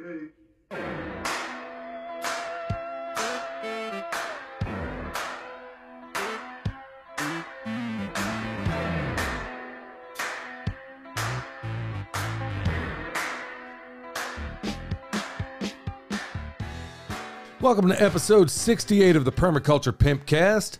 Okay. Welcome to episode 68 of the Permaculture Pimpcast,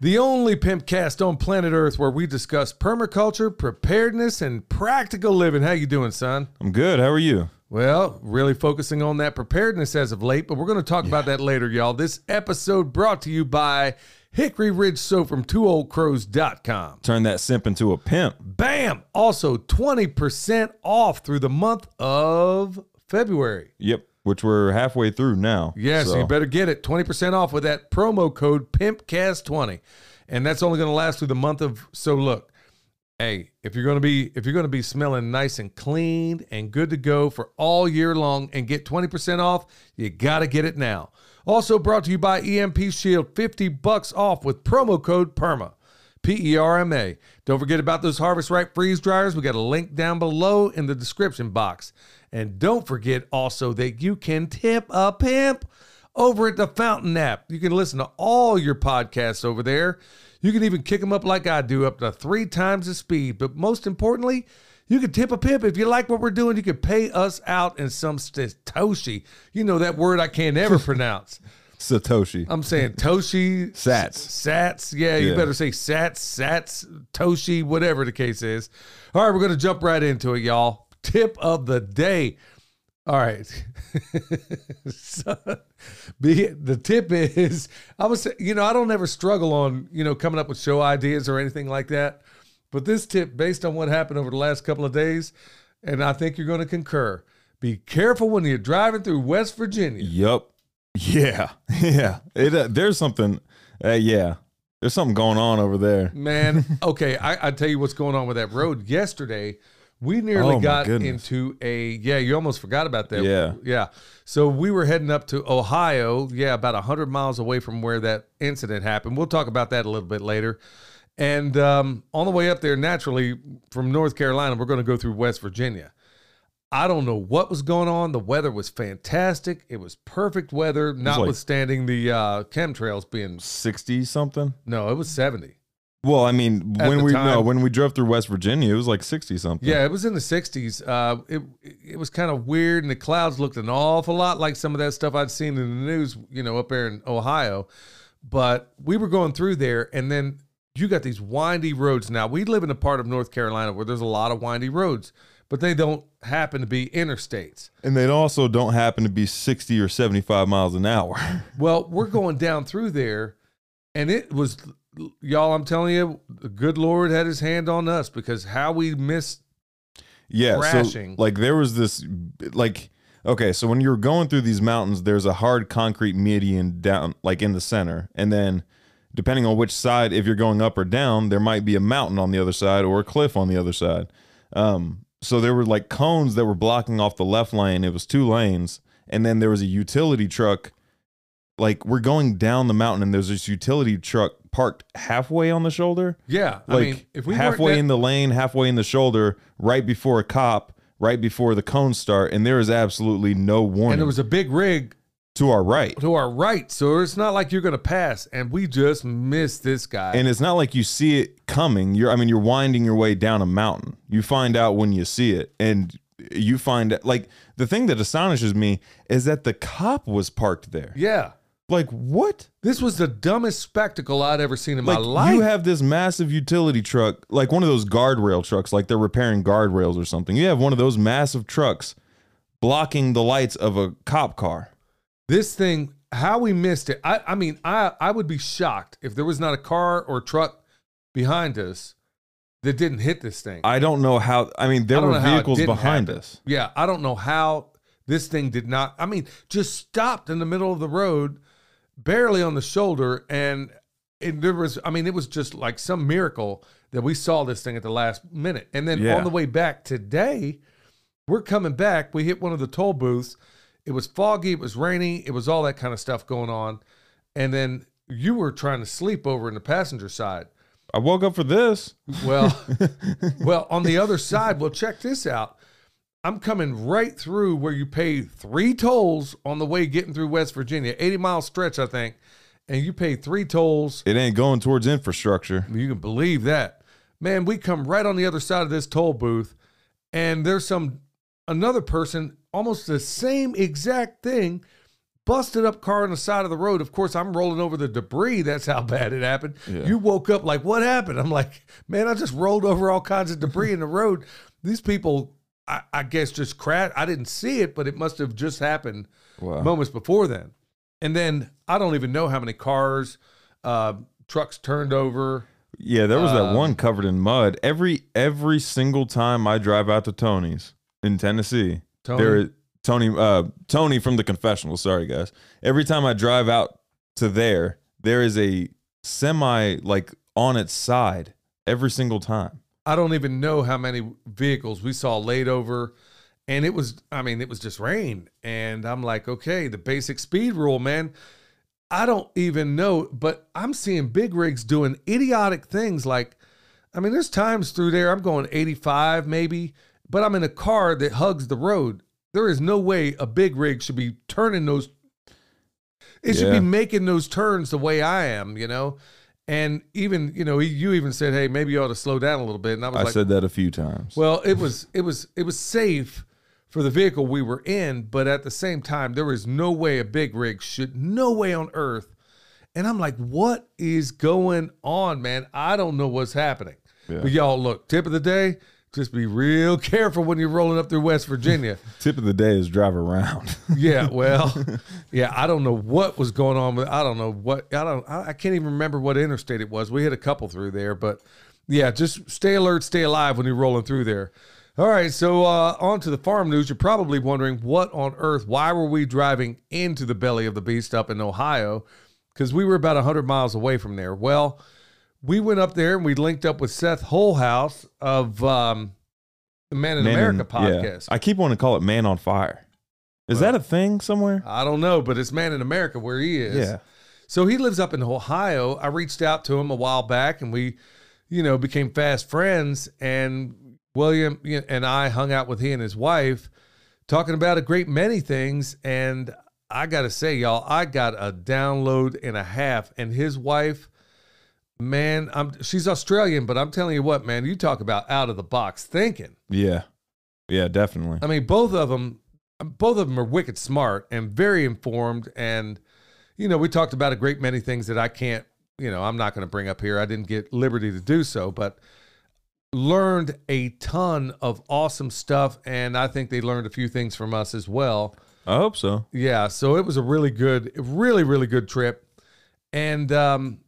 the only pimpcast on planet Earth where we discuss permaculture, preparedness, and practical living. How you doing, son? I'm good. How are you? Well, really focusing on that preparedness as of late, but we're going to talk about that later, y'all. This episode brought to you by Hickory Ridge Soap from twooldcrows.com. Turn that simp into a pimp. Bam! Also, 20% off through the month of February. Yep. Which we're halfway through now. Yeah, so, you better get it. 20% off with that promo code PIMPCAST20. And that's only going to last through the month of so look. Hey, if you're to be if you're to be smelling nice and clean and good to go for all year long and get 20% off, you got to get it now. Also brought to you by EMP Shield, 50 bucks off with promo code PERMA. P E R M A. Don't forget about those Harvest Right freeze dryers. We got a link down below in the description box. And don't forget also that you can tip a pimp over at the Fountain app. You can listen to all your podcasts over there. You can even kick them up like I do, up to three times the speed. But most importantly, you can tip a pimp. If you like what we're doing, you can pay us out in some Satoshi. You know that word I can't ever pronounce. Satoshi. I'm saying Toshi. Sats. Sats. Yeah, you Yeah. better say Sats, Sats, Toshi, whatever the case is. All right, we're going to jump right into it, y'all. Tip of the day. All right. so, be, the tip is I was, you know, I don't ever struggle on, you know, coming up with show ideas or anything like that. But this tip, based on what happened over the last couple of days, and I think you're going to concur, be careful when you're driving through West Virginia. Yup. Yeah. Yeah. It, uh, there's something. Uh, yeah. There's something going on over there. Man, okay, I, I tell you what's going on with that road. Yesterday, we nearly Oh, got goodness. into a yeah. You almost forgot about that. Yeah. yeah. So we were heading up to Ohio. Yeah, about hundred miles away from where that incident happened. We'll talk about that a little bit later. And um, on the way up there, naturally from North Carolina, we're going to go through West Virginia. I don't know what was going on. The weather was fantastic. It was perfect weather, notwithstanding the uh, chemtrails being 60 something. no, it was seventy. Well, I mean, At when the we time- no, when we drove through West Virginia, it was like 60 something. Yeah, it was in the 60s. Uh, it it was kind of weird, and the clouds looked an awful lot like some of that stuff I'd seen in the news, you know, up there in Ohio. But we were going through there, and then you got these windy roads. Now, we live in a part of North Carolina where there's a lot of windy roads, but they don't happen to be interstates. And they also don't happen to be 60 or 75 miles an hour. Well, we're going down through there, and it was, y'all, I'm telling you, the good Lord had his hand on us because how we missed Yeah, Crashing. so like there was this like okay, so when you're going through these mountains, there's a hard concrete median down like in the center, and then depending on which side, if you're going up or down, there might be a mountain on the other side or a cliff on the other side. Um, so there were like cones that were blocking off the left lane. It was two lanes, and then there was a utility truck. Like we're going down the mountain, and there's this utility truck parked halfway on the shoulder Yeah, I like mean, if we halfway that- in the lane, halfway in the shoulder, right before a cop, right before the cones start, and there is absolutely no warning and there was a big rig to our right. to our right, so it's not like you're going to pass, and we just missed this guy. And it's not like you see it coming. You're I mean, you're winding your way down a mountain. You find out when you see it. And you find like the thing that astonishes me is that the cop was parked there. yeah, Like what? this was the dumbest spectacle I'd ever seen in my life. you have this massive utility truck, like one of those guardrail trucks, like they're repairing guardrails or something. You have one of those massive trucks blocking the lights of a cop car. this thing, how we missed it. I, I mean, I, I would be shocked if there was not a car or truck behind us that didn't hit this thing. I don't know how. I mean, there I were know how it vehicles behind happen. us. Yeah, I don't know how this thing did not. I mean, just stopped in the middle of the road, barely on the shoulder, and it, there was. I mean, it was just like some miracle that we saw this thing at the last minute. And then Yeah. on the way back today, we're coming back. We hit one of the toll booths. It was foggy. It was rainy. It was all that kind of stuff going on. And then you were trying to sleep over in the passenger side. I woke up for this. Well, well, on the other side, well, check this out. I'm coming right through where you pay three tolls on the way getting through West Virginia, 80 mile stretch, I think, and you pay three tolls. It ain't going towards infrastructure. You can believe that. Man, we come right on the other side of this toll booth, and there's some another person, almost the same exact thing, busted up car on the side of the road. Of course, I'm rolling over the debris. That's how bad it happened. Yeah. You woke up like, what happened? I'm like, man, I just rolled over all kinds of debris in the road. These people, I, I guess, just crashed. I didn't see it, but it must have just happened Wow. moments before then. And then I don't even know how many cars, uh, trucks turned over. Yeah, there was that Um, one covered in mud. Every every single time I drive out to Tony's in Tennessee, Tony, there Tony uh Tony from the confessional, sorry guys. Every time I drive out to there, there is a semi like on its side every single time. I don't even know how many vehicles we saw laid over. And it was, I mean, it was just rain. And I'm like, okay, the basic speed rule, man. I don't even know, but I'm seeing big rigs doing idiotic things like, I mean, there's times through there I'm going 85 maybe, but I'm in a car that hugs the road. There is no way a big rig should be turning those. It should be making those turns the way I am, you know. And even you know, you even said, "Hey, maybe you ought to slow down a little bit." And I was I like, said that a few times. well, it was it was it was safe for the vehicle we were in, but at the same time, there was no way a big rig should no way on earth. And I'm like, what is going on, man? I don't know what's happening. Yeah. But y'all look, tip of the day, just be real careful when you're rolling up through West Virginia. Tip of the day is drive around. yeah, well, yeah, I don't know what was going on with I don't know what I don't I, I can't even remember what interstate it was. We hit a couple through there, but yeah, just stay alert, stay alive when you're rolling through there. All right, so uh, on to the farm news. You're probably wondering what on earth, why were we driving into the belly of the beast up in Ohio? Because we were about 100 miles away from there. Well, we went up there and we linked up with Seth Holehouse of um, the Man in Man America in- yeah. podcast. I keep wanting to call it Man on Fire. Is that a thing somewhere? I don't know, but it's Man in America where he is. Yeah. So he lives up in Ohio. I reached out to him a while back and we, you know, became fast friends. And William and I hung out with he and his wife talking about a great many things. And I got to say, y'all, I got a download and a half. And his wife, man, I'm she's Australian, but I'm telling you what, man, you talk about out of the box thinking. Yeah. Yeah, definitely. I mean, both of them, both of them are wicked smart and very informed. And you know, we talked about a great many things that I can't, you know, I'm not going to bring up here. I didn't get liberty to do so, but learned a ton of awesome stuff, and I think they learned a few things from us as well. I hope so. Yeah, so it was a really good, really, really good trip. And um,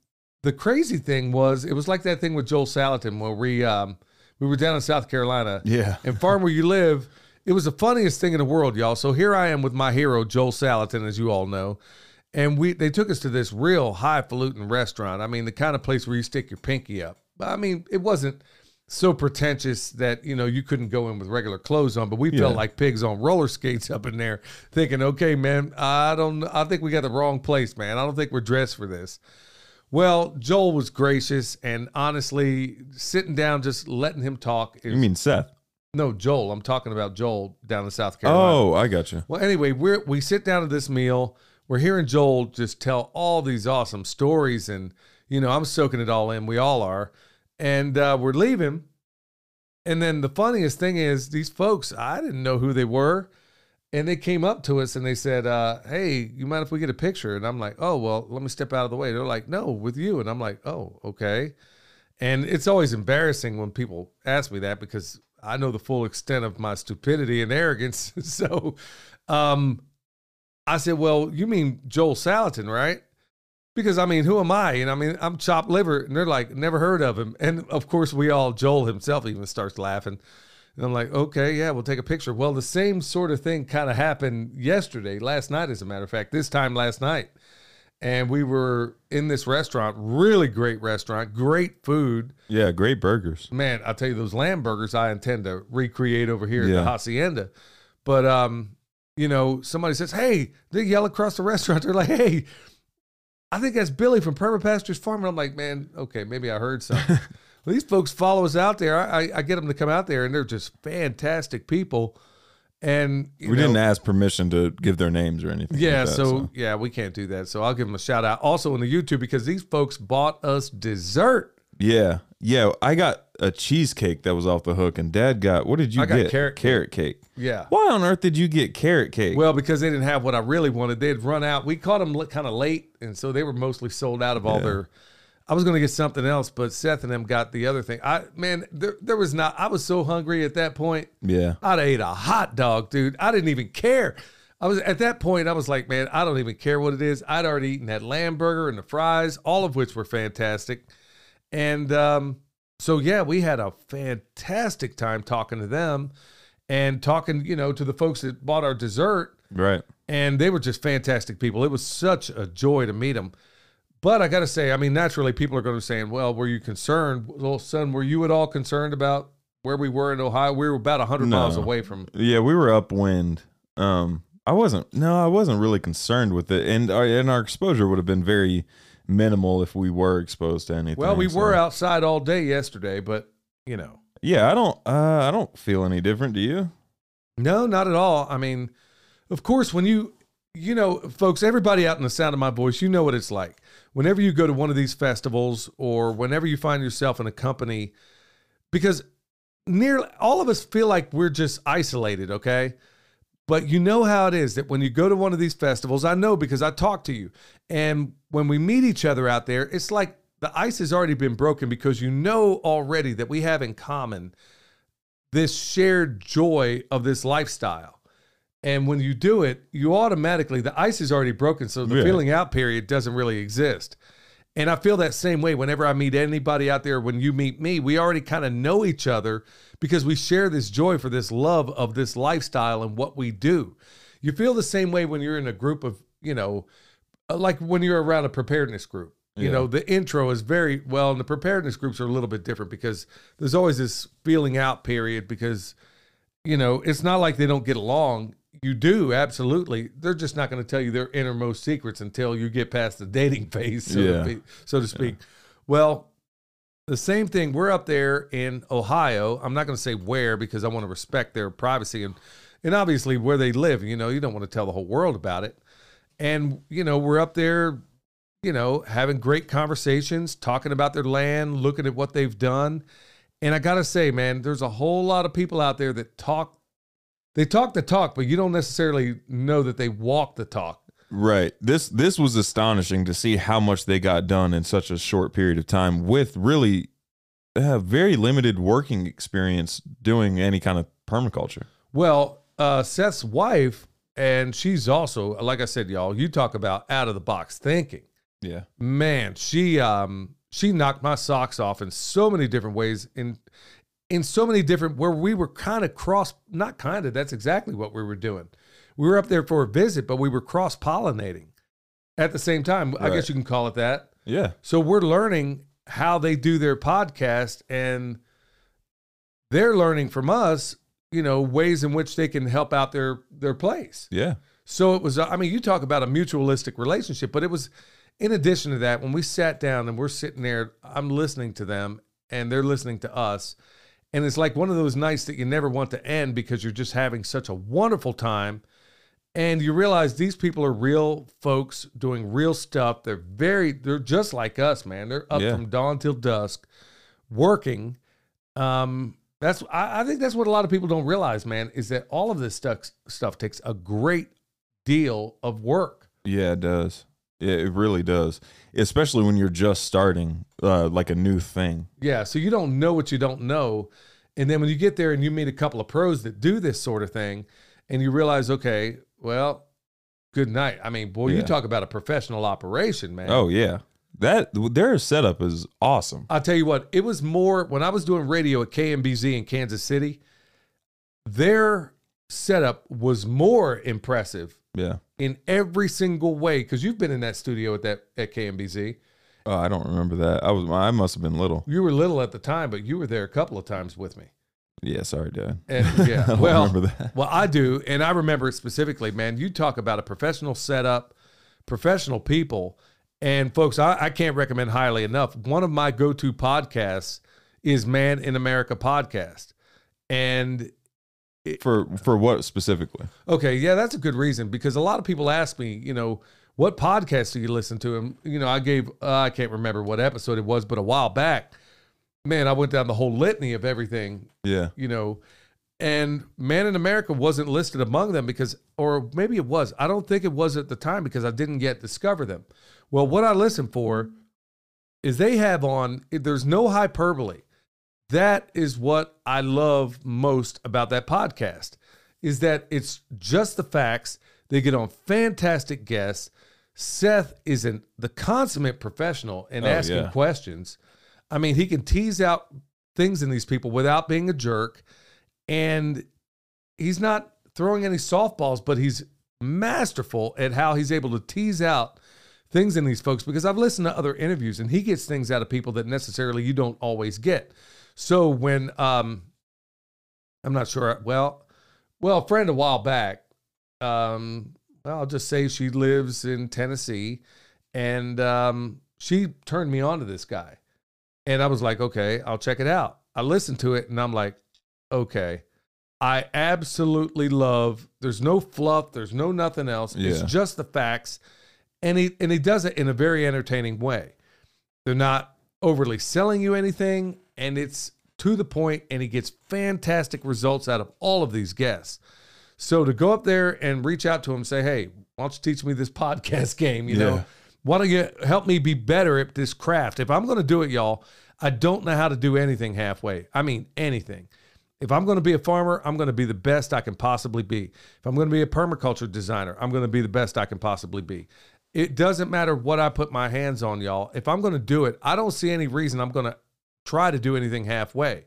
the crazy thing was, it was like that thing with Joel Salatin where we um, we were down in South Carolina Yeah. and farm where you live. It was the funniest thing in the world, y'all. So here I am with my hero, Joel Salatin, as you all know. And we they took us to this real highfalutin restaurant. I mean, the kind of place where you stick your pinky up. But I mean, it wasn't so pretentious that you know you couldn't go in with regular clothes on, but we felt Yeah. like pigs on roller skates up in there, thinking, okay, man, I don't, I think we got the wrong place, man. I don't think we're dressed for this. Well, Joel was gracious, and honestly, sitting down, just letting him talk. Is, You mean Seth? no, Joel. I'm talking about Joel down in South Carolina. Oh, I got you. Well, anyway, we're we sit down at this meal. We're hearing Joel just tell all these awesome stories, and you know, I'm soaking it all in. We all are, and uh, we're leaving. And then the funniest thing is, these folks, I didn't know who they were, and they came up to us and they said, uh, "Hey, you mind if we get a picture?" And I'm like, "Oh, well, let me step out of the way." They're like, "No, with you," and I'm like, "Oh, okay." And it's always embarrassing when people ask me that because I know the full extent of my stupidity and arrogance. so um, I said, Well, you mean Joel Salatin, right? Because I mean, who am I? And I mean, I'm chopped liver. And they're like, Never heard of him. And of course, we all, Joel himself even starts laughing. And I'm like, Okay, yeah, we'll take a picture. Well, the same sort of thing kind of happened yesterday, last night, as a matter of fact, this time last night and we were in this restaurant, really great restaurant, great food. Yeah, great burgers. Man, I'll tell you those lamb burgers I intend to recreate over here at the hacienda. But um, you know, somebody says, "Hey," they yell across the restaurant. They're like, "Hey." I think that's Billy from Permapastures Farm. And I'm like, man, okay, maybe I heard something. these folks follow us out there. I, I, get them to come out there, and they're just fantastic people. And we know, didn't ask permission to give their names or anything. like Yeah, that, so, yeah, we can't do that. So I'll give them a shout out also on the YouTube because these folks bought us dessert. yeah, yeah. I got a cheesecake that was off the hook, and Dad got what did you I got get? carrot cake. carrot cake. Yeah. Why on earth did you get carrot cake? Well, because they didn't have what I really wanted. They'd run out. We caught them kind of late, and so they were mostly sold out of all Yeah. their. I was going to get something else, but Seth and them got the other thing. I man, there, there was not. I was so hungry at that point. yeah, I'd ate a hot dog, dude. I didn't even care. I was at that point. I was like, man, I don't even care what it is. I'd already eaten that lamb burger and the fries, all of which were fantastic. And um, so yeah, we had a fantastic time talking to them and talking, you know, to the folks that bought our dessert. right. And they were just fantastic people. It was such a joy to meet them. But I got to say, I mean, naturally, people are going to be saying, well, were you concerned? Well, son, were you at all concerned about where we were in Ohio? We were about 100 No. miles away from. Yeah, we were upwind. Um, I wasn't. No, I wasn't really concerned with it, and our, and our exposure would have been very minimal if we were exposed to anything. Well, we so- were outside all day yesterday, but, you know, Yeah, I don't. Uh, I don't feel any different. Do you? no, not at all. I mean, of course, when you, you know, folks, everybody out in the sound of my voice, you know what it's like. Whenever you go to one of these festivals or whenever you find yourself in a company, because nearly all of us feel like we're just isolated, okay? But you know how it is that when you go to one of these festivals, I know because I talk to you. And when we meet each other out there, it's like the ice has already been broken because you know already that we have in common this shared joy of this lifestyle. And when you do it, you automatically, the ice is already broken. So the Yeah. feeling out period doesn't really exist. And I feel that same way whenever I meet anybody out there. When you meet me, we already kind of know each other because we share this joy for this love of this lifestyle and what we do. You feel the same way when you're in a group of, you know, uh, like when you're around a preparedness group. You Yeah. know, the intro is very well, and the preparedness groups are a little bit different because there's always this feeling out period because, you know, it's not like they don't get along. You do, absolutely. They're just not going to tell you their innermost secrets until you get past the dating phase, so, Yeah. to, be, so to speak. Well, the same thing. We're up there in Ohio. I'm not going to say where because I want to respect their privacy and and obviously where they live. You know, you don't want to tell the whole world about it. And you know, we're up there, you know, having great conversations, talking about their land, looking at what they've done. And I got to say, man, there's a whole lot of people out there that talk they talk the talk, but you don't necessarily know that they walk the talk. Right. This this was astonishing to see how much they got done in such a short period of time with really uh, very limited working experience doing any kind of permaculture. Well, uh, Seth's wife, and she's also, like I said, y'all, you talk about out of the box thinking. Yeah. Man, she um she knocked my socks off in so many different ways in in so many different where we were kind of cross not kind of that's exactly what we were doing. We were up there for a visit, but we were cross pollinating at the same time. I guess you can call it that. Yeah. So we're learning how they do their podcast and they're learning from us, you know, ways in which they can help out their their place. Yeah. So it was I mean, you talk about a mutualistic relationship, but it was in addition to that when we sat down and we're sitting there, I'm listening to them and they're listening to us. And it's like one of those nights that you never want to end because you're just having such a wonderful time. And you realize these people are real folks doing real stuff. They're very, they're just like us, man. They're up Yeah. from dawn till dusk, working. Um, that's I, I think that's what a lot of people don't realize, man, is that all of this stuff stuff takes a great deal of work. Yeah, it does. Yeah, it really does. Especially when you're just starting uh, like a new thing. Yeah, so you don't know what you don't know. And then when you get there and you meet a couple of pros that do this sort of thing, and you realize, okay, well, good night. I mean, boy, you talk about a professional operation, man. Oh yeah. That their setup is awesome. I'll tell you what, it was more when I was doing radio at KMBZ in Kansas City, their setup was more impressive Yeah. in every single way because you've been in that studio at that at KMBZ. Oh, I don't remember that. I was I must have been little. You were little at the time, but you were there a couple of times with me. Yeah, sorry, Dad. And yeah, well, remember that. well, I do, and I remember it specifically. Man, you talk about a professional setup, professional people, and folks. I, I can't recommend highly enough. One of my go-to podcasts is Man in America podcast, and For for what specifically? Okay, yeah, that's a good reason because a lot of people ask me, you know, what podcast do you listen to? And you know, I gave uh, I can't remember what episode it was, but a while back, man, I went down the whole litany of everything, Yeah. you know, and Man in America wasn't listed among them because, or maybe it was. I don't think it was at the time because I didn't yet discover them. Well, what I listen for is they have on. There's no hyperbole. That is what I love most about that podcast is that it's just the facts. They get on fantastic guests. Seth is an, the consummate professional in Oh, asking yeah. questions. I mean, he can tease out things in these people without being a jerk. And he's not throwing any softballs, but he's masterful at how he's able to tease out things in these folks because I've listened to other interviews and he gets things out of people that necessarily you don't always get. So when um I'm not sure well well a friend a while back um well, I'll just say she lives in Tennessee and um she turned me on to this guy. And I was like, okay, I'll check it out. I listened to it and I'm like, okay. I absolutely love there's no fluff, there's no nothing else. Yeah. It's just the facts. And he and he does it in a very entertaining way. They're not overly selling you anything, and it's to the point, and he gets fantastic results out of all of these guests. So to go up there and reach out to him, and say, "Hey, why don't you teach me this podcast game? You Yeah. know, why don't you help me be better at this craft? If I'm going to do it, y'all, I don't know how to do anything halfway. I mean, anything. If I'm going to be a farmer, I'm going to be the best I can possibly be. If I'm going to be a permaculture designer, I'm going to be the best I can possibly be. It doesn't matter what I put my hands on, y'all. If I'm going to do it, I don't see any reason I'm going to try to do anything halfway.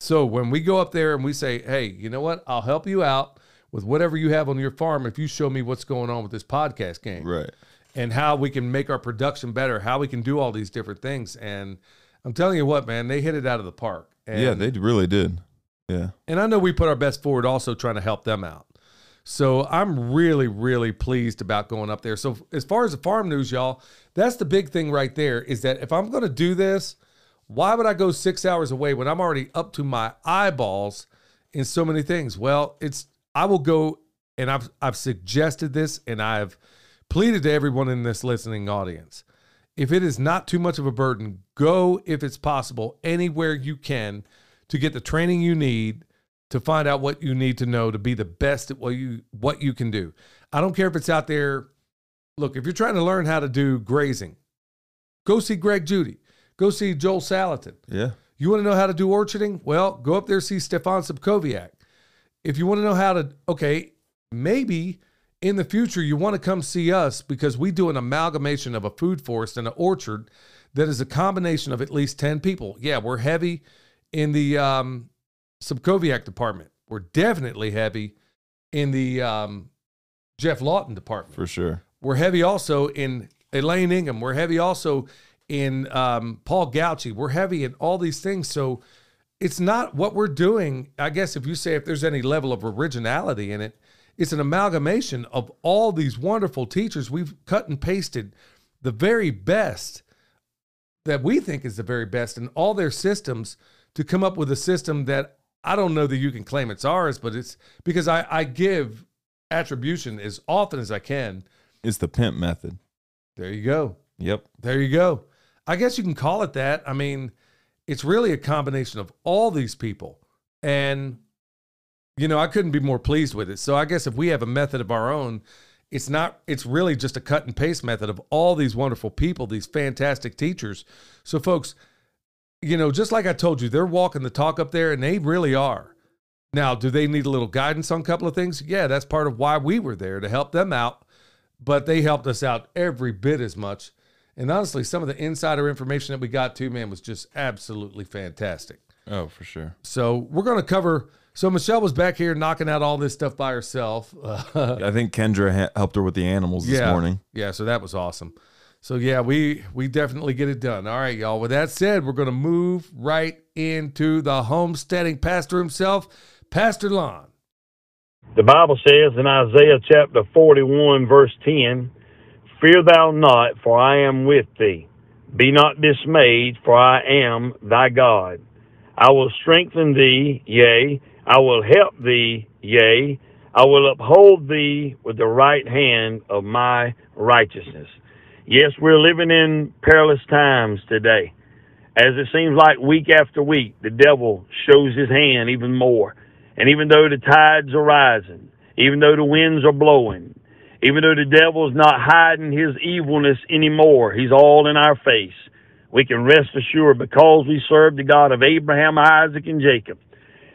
So when we go up there and we say, hey, you know what? I'll help you out with whatever you have on your farm if you show me what's going on with this podcast game Right. and how we can make our production better, how we can do all these different things. And I'm telling you what, man, they hit it out of the park. And, yeah, they really did. Yeah. and I know we put our best forward also trying to help them out. So I'm really, really pleased about going up there. So as far as the farm news, y'all, that's the big thing right there is that if I'm going to do this, why would I go six hours away when I'm already up to my eyeballs in so many things? Well, it's I will go and I've I've suggested this and I've pleaded to everyone in this listening audience. If it is not too much of a burden, go if it's possible anywhere you can to get the training you need to find out what you need to know to be the best at what you what you can do. I don't care if it's out there. Look, if you're trying to learn how to do grazing, go see Greg Judy. Go see Joel Salatin. Yeah. You want to know how to do orcharding? Well, go up there see Stefan Sobkowiak. If you want to know how to, okay, maybe in the future you want to come see us because we do an amalgamation of a food forest and an orchard that is a combination of at least 10 people. Yeah, we're heavy in the um, Sobkowiak department. We're definitely heavy in the um, Geoff Lawton department. For sure. We're heavy also in Elaine Ingham. We're heavy also in um, Paul Gautschi. We're heavy in all these things. So it's not what we're doing. I guess if you say if there's any level of originality in it, it's an amalgamation of all these wonderful teachers. We've cut and pasted the very best that we think is the very best in all their systems to come up with a system that I don't know that you can claim it's ours, but it's because I, I give attribution as often as I can. It's the pimp method. There you go. Yep. There you go. I guess you can call it that. I mean, it's really a combination of all these people. And, you know, I couldn't be more pleased with it. So I guess if we have a method of our own, it's not, it's really just a cut and paste method of all these wonderful people, these fantastic teachers. So, folks, you know, just like I told you, they're walking the talk up there and they really are. Now, do they need a little guidance on a couple of things? Yeah, that's part of why we were there to help them out. But they helped us out every bit as much. And honestly, some of the insider information that we got too, man, was just absolutely fantastic. Oh, for sure. So we're going to cover. So Michelle was back here knocking out all this stuff by herself. I think Kendra ha- helped her with the animals this yeah, morning. yeah. So that was awesome. So yeah, we we definitely get it done. All right, y'all. With that said, we're going to move right into the homesteading pastor himself, Pastor Lon. The Bible says in Isaiah chapter 41, verse 10, Fear thou not, for I am with thee. Be not dismayed, for I am thy God. I will strengthen thee, yea, I will help thee, yea, I will uphold thee with the right hand of my righteousness. Yes, we're living in perilous times today. As it seems like week after week, the devil shows his hand even more. And even though the tides are rising, even though the winds are blowing, even though the devil is not hiding his evilness anymore, he's all in our face. We can rest assured because we serve the God of Abraham, Isaac, and Jacob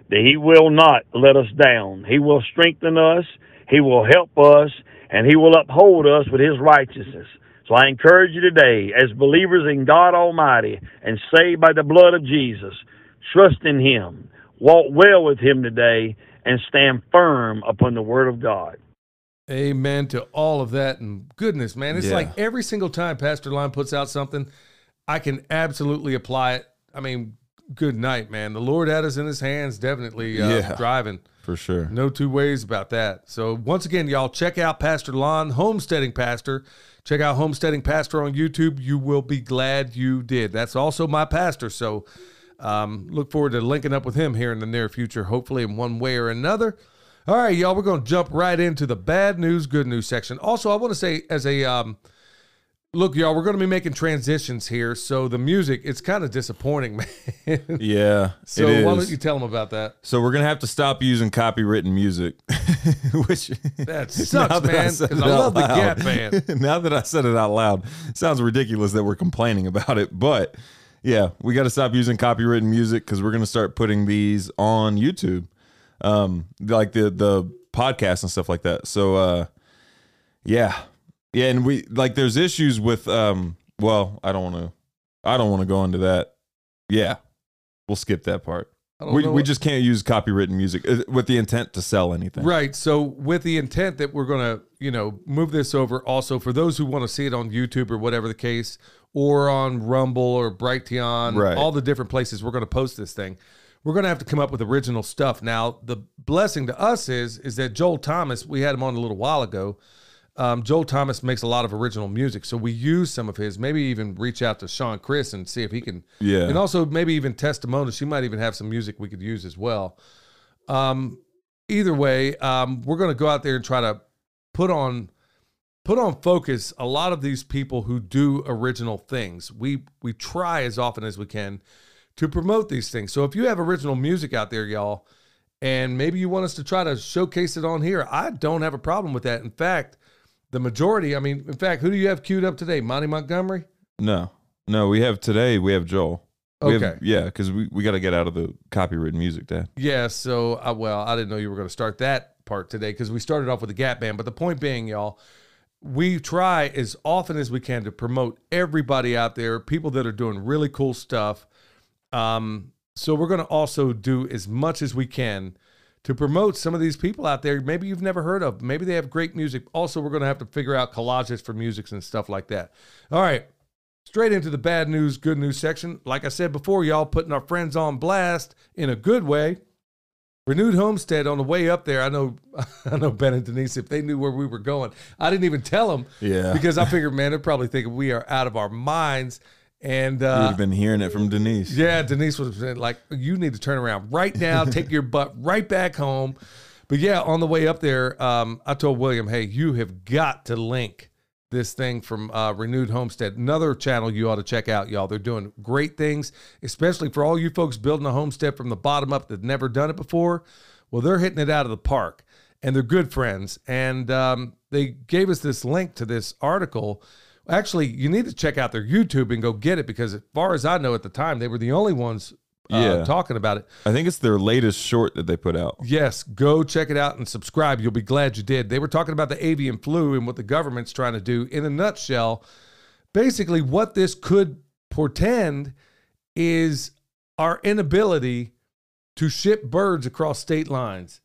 that he will not let us down. He will strengthen us, he will help us, and he will uphold us with his righteousness. So I encourage you today, as believers in God Almighty and saved by the blood of Jesus, trust in him, walk well with him today, and stand firm upon the word of God. Amen to all of that. And goodness, man, it's Yeah. like every single time Pastor Line puts out something, I can absolutely apply it. I mean, good night, man. The Lord had us in his hands, definitely uh, Yeah. driving. for sure. No two ways about that. So once again, y'all check out Pastor Lon, Homesteading Pastor. Check out Homesteading Pastor on YouTube. You will be glad you did. That's also my pastor. So um, look forward to linking up with him here in the near future, hopefully in one way or another. All right, y'all, we're going to jump right into the bad news, good news section. Also, I want to say, as a um, look, y'all, we're going to be making transitions here. So the music, it's kind of disappointing, man. Yeah, so why don't you tell them about that? So we're gonna have to stop using copywritten music, which That sucks, man, said 'cause it I out love the Gap Band. now that I said it out loud, it sounds ridiculous that we're complaining about it, but yeah, we got to stop using copywritten music because we're gonna start putting these on YouTube, um, like the the podcast and stuff like that. So uh, yeah, yeah, and we like there's issues with um, well, I don't want to, I don't want to go into that. Yeah, we'll skip that part. We, we just can't use copywritten music uh, with the intent to sell anything. Right. So with the intent that we're going to, you know, move this over also for those who want to see it on YouTube or whatever the case, or on Rumble or Brighteon, Right. all the different places we're going to post this thing. We're going to have to come up with original stuff. Now, the blessing to us is is that Joel Thomas, we had him on a little while ago. Um, Joel Thomas makes a lot of original music, so we use some of his. Maybe even reach out to Sean Chris and see if he can Yeah. and also maybe even testimonials. She might even have some music we could use as well. Um, either way, um, we're going to go out there and try to put on put on focus a lot of these people who do original things. We we try as often as we can to promote these things. So if you have original music out there, y'all, and maybe you want us to try to showcase it on here, I don't have a problem with that. In fact, the majority, I mean, in fact, who do you have queued up today? Monty Montgomery? No, no, we have today. We have Joel. We have- Okay. yeah, because we, we got to get out of the copywritten music, Dad. Yeah, so uh, well, I didn't know you were going to start that part today because we started off with the Gap Band. But the point being, y'all, we try as often as we can to promote everybody out there, people that are doing really cool stuff. Um, so we're going to also do as much as we can to promote some of these people out there. Maybe you've never heard of. Maybe they have great music. Also, we're going to have to figure out collages for musics and stuff like that. All right. Straight into the bad news, good news section. Like I said before, y'all putting our friends on blast in a good way. Renewed Homestead on the way up there. I know, I know Ben and Denise. If they knew where we were going, I didn't even tell them. Yeah. because I figured, man, they're probably thinking we are out of our minds. And uh, have been hearing it from Denise. yeah, Denise was like, "You need to turn around right now. Take your butt right back home." But yeah, on the way up there, um, I told William, "Hey, you have got to link this thing from uh, Renewed Homestead, another channel you ought to check out, y'all. They're doing great things, especially for all you folks building a homestead from the bottom up that never done it before. Well, they're hitting it out of the park, and they're good friends. And um, they gave us this link to this article. Actually, you need to check out their YouTube and go get it because, as far as I know, at the time they were the only ones uh, Yeah. talking about it. I think it's their latest short that they put out. Yes, go check it out and subscribe. You'll be glad you did. They were talking about the avian flu and what the government's trying to do. In a nutshell, basically, what this could portend is our inability to ship birds across state lines.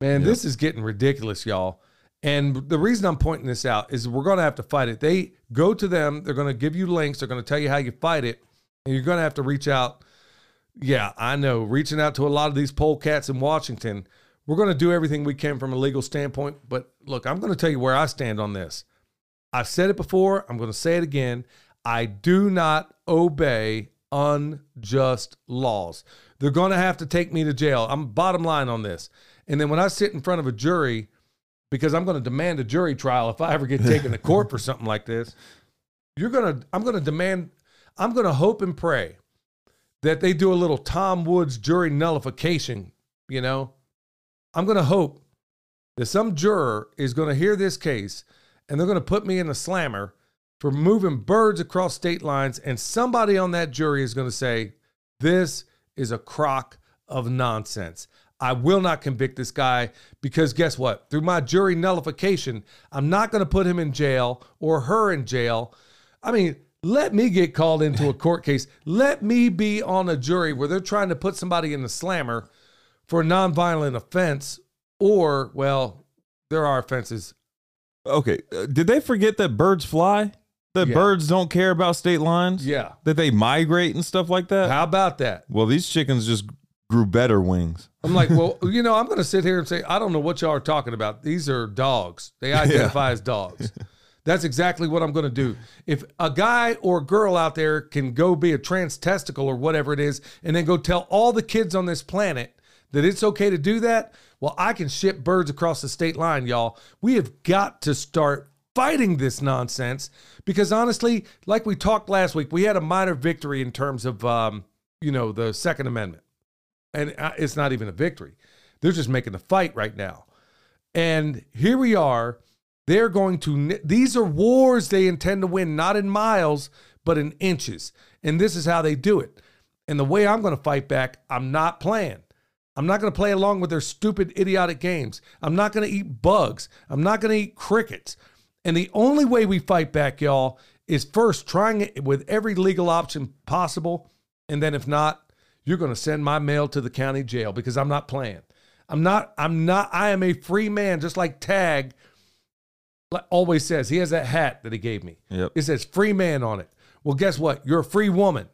Man, Yep. this is getting ridiculous, y'all. And the reason I'm pointing this out is we're going to have to fight it. They go to them, they're going to give you links, they're going to tell you how you fight it, and you're going to have to reach out. Yeah, I know. Reaching out to a lot of these polecats in Washington, we're going to do everything we can from a legal standpoint. But look, I'm going to tell you where I stand on this. I've said it before. I'm going to say it again. I do not obey unjust laws. They're going to have to take me to jail. I'm bottom line on this. And then when I sit in front of a jury, because I'm going to demand a jury trial if I ever get taken to court for something like this, you're going to, I'm going to demand, I'm going to hope and pray that they do a little Tom Woods jury nullification, you know? I'm going to hope that some juror is going to hear this case and they're going to put me in a slammer for moving birds across state lines. And somebody on that jury is going to say, This is a crock of nonsense. I will not convict this guy because guess what? Through my jury nullification, I'm not going to put him in jail or her in jail. I mean, let me get called into a court case. Let me be on a jury where they're trying to put somebody in the slammer for a nonviolent offense, or, well, there are offenses. Okay, uh, did they forget that birds fly? That Yeah. birds don't care about state lines? Yeah. That they migrate and stuff like that? How about that? Well, these chickens just grew better wings. I'm like, well, you know, I'm going to sit here and say, I don't know what y'all are talking about. These are dogs. They identify as dogs. That's exactly what I'm going to do. If a guy or a girl out there can go be a trans testicle or whatever it is, and then go tell all the kids on this planet that it's okay to do that, well, I can ship birds across the state line, y'all. We have got to start fighting this nonsense because honestly, like we talked last week, we had a minor victory in terms of, um, you know, the Second Amendment and it's not even a victory. They're just making the fight right now. And here we are. They're going to, these are wars they intend to win, not in miles, but in inches. And this is how they do it. And the way I'm going to fight back, I'm not playing. I'm not going to play along with their stupid, idiotic games. I'm not going to eat bugs. I'm not going to eat crickets. And the only way we fight back, y'all, is first trying it with every legal option possible. And then if not, you're going to send my mail to the county jail because I'm not playing. I'm not, I'm not, I am a free man, just like Tag always says. He has that hat that he gave me. Yep. It says free man on it. Well, guess what? You're a free woman.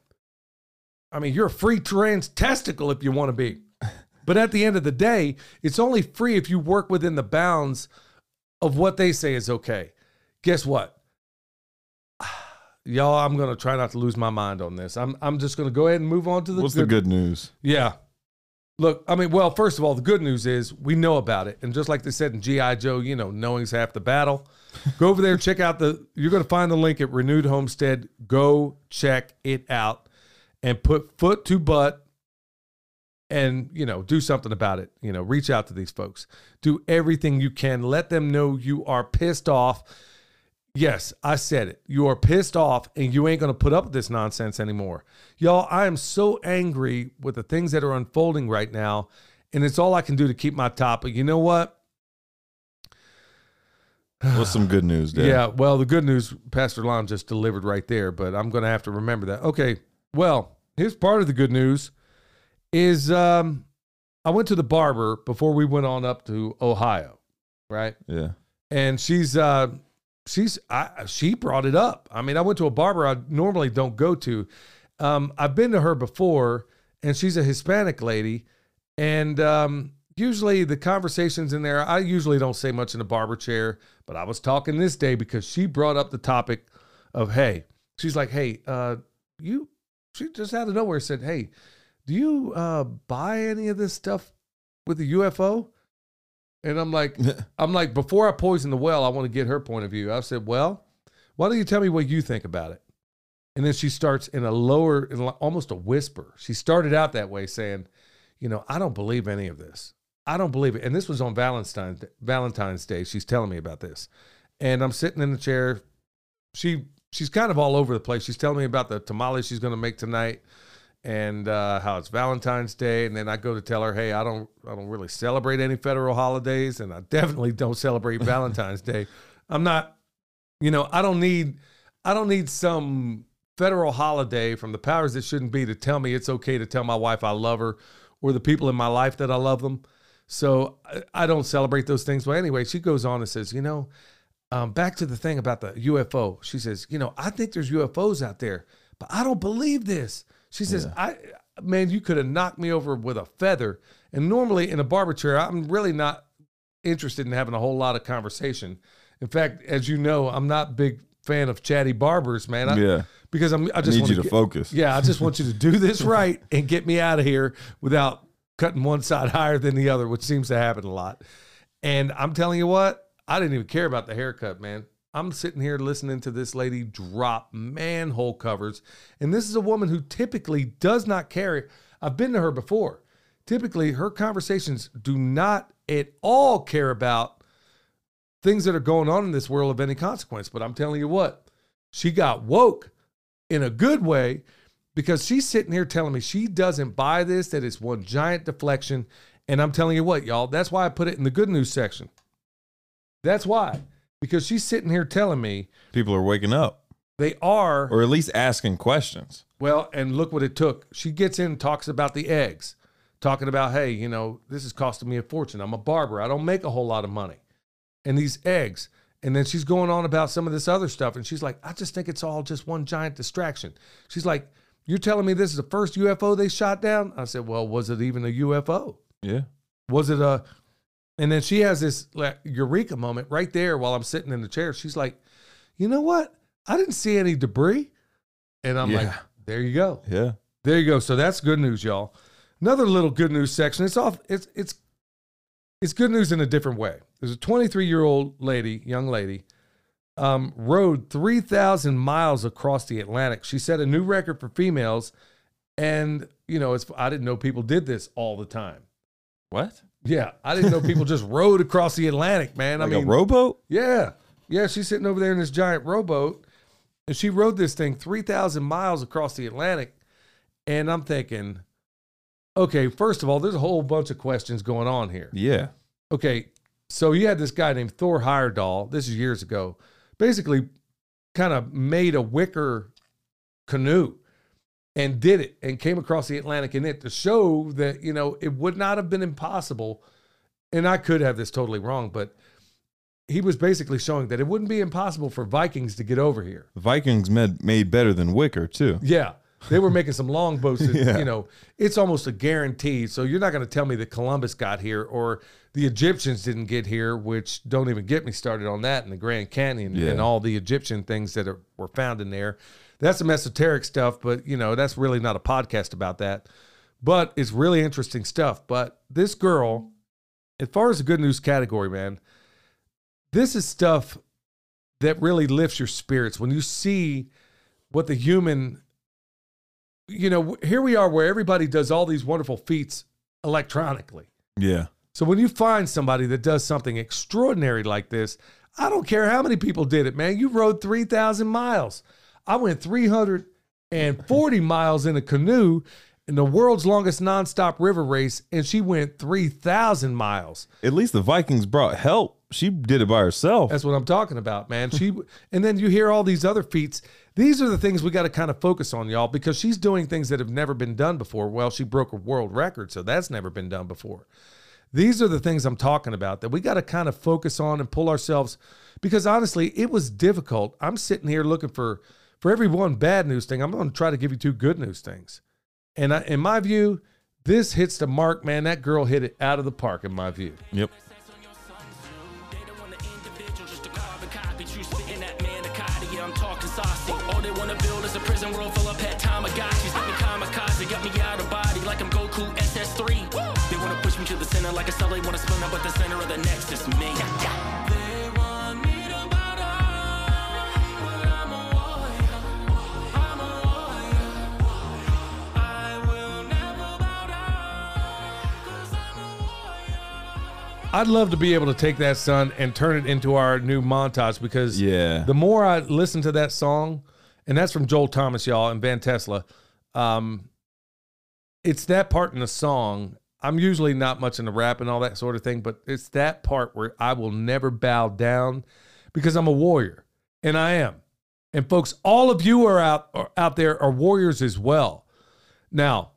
I mean, you're a free trans testicle if you want to be. But at the end of the day, it's only free if you work within the bounds of what they say is okay. Guess what? Y'all, I'm gonna try not to lose my mind on this. I'm I'm just gonna go ahead and move on to the What's the good news? yeah. Look, I mean, well, first of all, the good news is we know about it. And just like they said in G.I. Joe, you know, knowing's half the battle. Go over there, check out the, you're to find the link at Renewed Homestead. Go check it out and put foot to butt and, you know, do something about it. You know, reach out to these folks. Do everything you can. Let them know you are pissed off. Yes, I said it. You are pissed off and you ain't going to put up with this nonsense anymore. Y'all, I am so angry with the things that are unfolding right now, and it's all I can do to keep my top. But you know what? What's some good news, Dad? Yeah, well, the good news Pastor Lon just delivered right there, but I'm going to have to remember that. Okay, well, here's part of the good news is um, I went to the barber before we went on up to Ohio, right? Yeah. and she's uh she's I she brought it up. I mean, I went to a barber I normally don't go to. Um, I've been to her before, and she's a Hispanic lady, and um, usually the conversations in there, I usually don't say much in a barber chair, but I was talking this day because she brought up the topic of hey, she's like, hey, uh, you, she just out of nowhere said, hey, do you uh buy any of this stuff with the UFO? And I'm like, I'm like, before I poison the well, I want to get her point of view. I said, well, why don't you tell me what you think about it? And then she starts in a lower, in almost a whisper. She started out that way saying, you know, I don't believe any of this. I don't believe it. And this was on Valentine's Valentine's Day. She's telling me about this. And I'm sitting in the chair. She she's kind of all over the place. She's telling me about the tamales she's going to make tonight and uh, how it's Valentine's Day, and then I go to tell her, "Hey, I don't, I don't really celebrate any federal holidays, and I definitely don't celebrate Valentine's Day. I'm not, you know, I don't need, I don't need some federal holiday from the powers that shouldn't be to tell me it's okay to tell my wife I love her, or the people in my life that I love them. So I, I don't celebrate those things. Well, anyway, she goes on and says, you know, um, back to the thing about the UFO. She says, you know, I think there's UFOs out there, but I don't believe this. She says, I man, you could have knocked me over with a feather. And normally in a barber chair, I'm really not interested in having a whole lot of conversation. In fact, as you know, I'm not big fan of chatty barbers, man. I, yeah. Because I'm, I I just need want you to get- focus. Yeah, I just want you to do this right and get me out of here without cutting one side higher than the other, which seems to happen a lot. And I'm telling you what, I didn't even care about the haircut, man. I'm sitting here listening to this lady drop manhole covers. And this is a woman who typically does not carry. I've been to her before. Typically, her conversations do not at all care about things that are going on in this world of any consequence. But I'm telling you what, she got woke in a good way because she's sitting here telling me she doesn't buy this, that it's one giant deflection. And I'm telling you what, y'all, that's why I put it in the good news section. That's why. Because she's sitting here telling me People are waking up they are, or at least asking questions. well, and look what it took. She gets in and talks about the eggs, talking about, hey, you know, this is costing me a fortune. I'm a barber. I don't make a whole lot of money. And these eggs. And then she's going on about some of this other stuff. And she's like, I just think it's all just one giant distraction. She's like, You're telling me this is the first UFO they shot down? I said, Well, was it even a UFO? Yeah. Was it a. And then she has this like, eureka moment right there while I'm sitting in the chair. She's like, You know what? I didn't see any debris. And I'm like, There you go. Yeah. There you go. So that's good news, y'all. Another little good news section. It's off. It's it's it's good news in a different way. There's a 23 year old lady, young lady, um, rode 3,000 miles across the Atlantic. She set a new record for females, and you know, it's I didn't know people did this all the time. What? Yeah, I didn't know people just rode across the Atlantic, man. Like I mean, a rowboat? yeah. Yeah, she's sitting over there in this giant rowboat and she rode this thing 3,000 miles across the Atlantic. And I'm thinking, okay, first of all, there's a whole bunch of questions going on here. Yeah. Okay, so you had this guy named Thor Heyerdahl, this is years ago, basically kind of made a wicker canoe and did it and came across the Atlantic in it to show that, you know, it would not have been impossible. And I could have this totally wrong, but he was basically showing that it wouldn't be impossible for Vikings to get over here. Vikings made, made better than Wicker, too. Yeah. They were making some longboats that, Yeah. you know, it's almost a guarantee. So you're not going to tell me that Columbus got here or the Egyptians didn't get here, which don't even get me started on that in the Grand Canyon Yeah. and all the Egyptian things that are, were found in there. That's some esoteric stuff, but, you know, that's really not a podcast about that. But it's really interesting stuff. But this girl, as far as the good news category, man, this is stuff that really lifts your spirits when you see what the human you know here we are where everybody does all these wonderful feats electronically Yeah. so when you find somebody that does something extraordinary like this i don't care how many people did it man you rode 3000 miles i went 340 miles in a canoe in the world's longest nonstop river race and she went 3000 miles At least the Vikings brought help. She did it by herself. That's what I'm talking about, man. She and then you hear all these other feats. These are the things we got to kind of focus on, y'all, because she's doing things that have never been done before. Well, she broke a world record, so that's never been done before. These are the things I'm talking about that we got to kind of focus on and pull ourselves because honestly, it was difficult. I'm sitting here looking for for every one bad news thing. I'm going to try to give you two good news things. And I, in my view, this hits the mark, man. That girl hit it out of the park in my view. Yep. They don't want an individual, just a carbon copy. True spitting that manicotti, yeah, I'd love to be able to take that, son, and turn it into our new montage because Yeah. the more I listen to that song, and that's from Joel Thomas, y'all, and Van Tesla, um, it's that part in the song. I'm usually not much into rap and all that sort of thing, but it's that part where I will never bow down because I'm a warrior, and I am. And folks, all of you are out are out there are warriors as well. Now,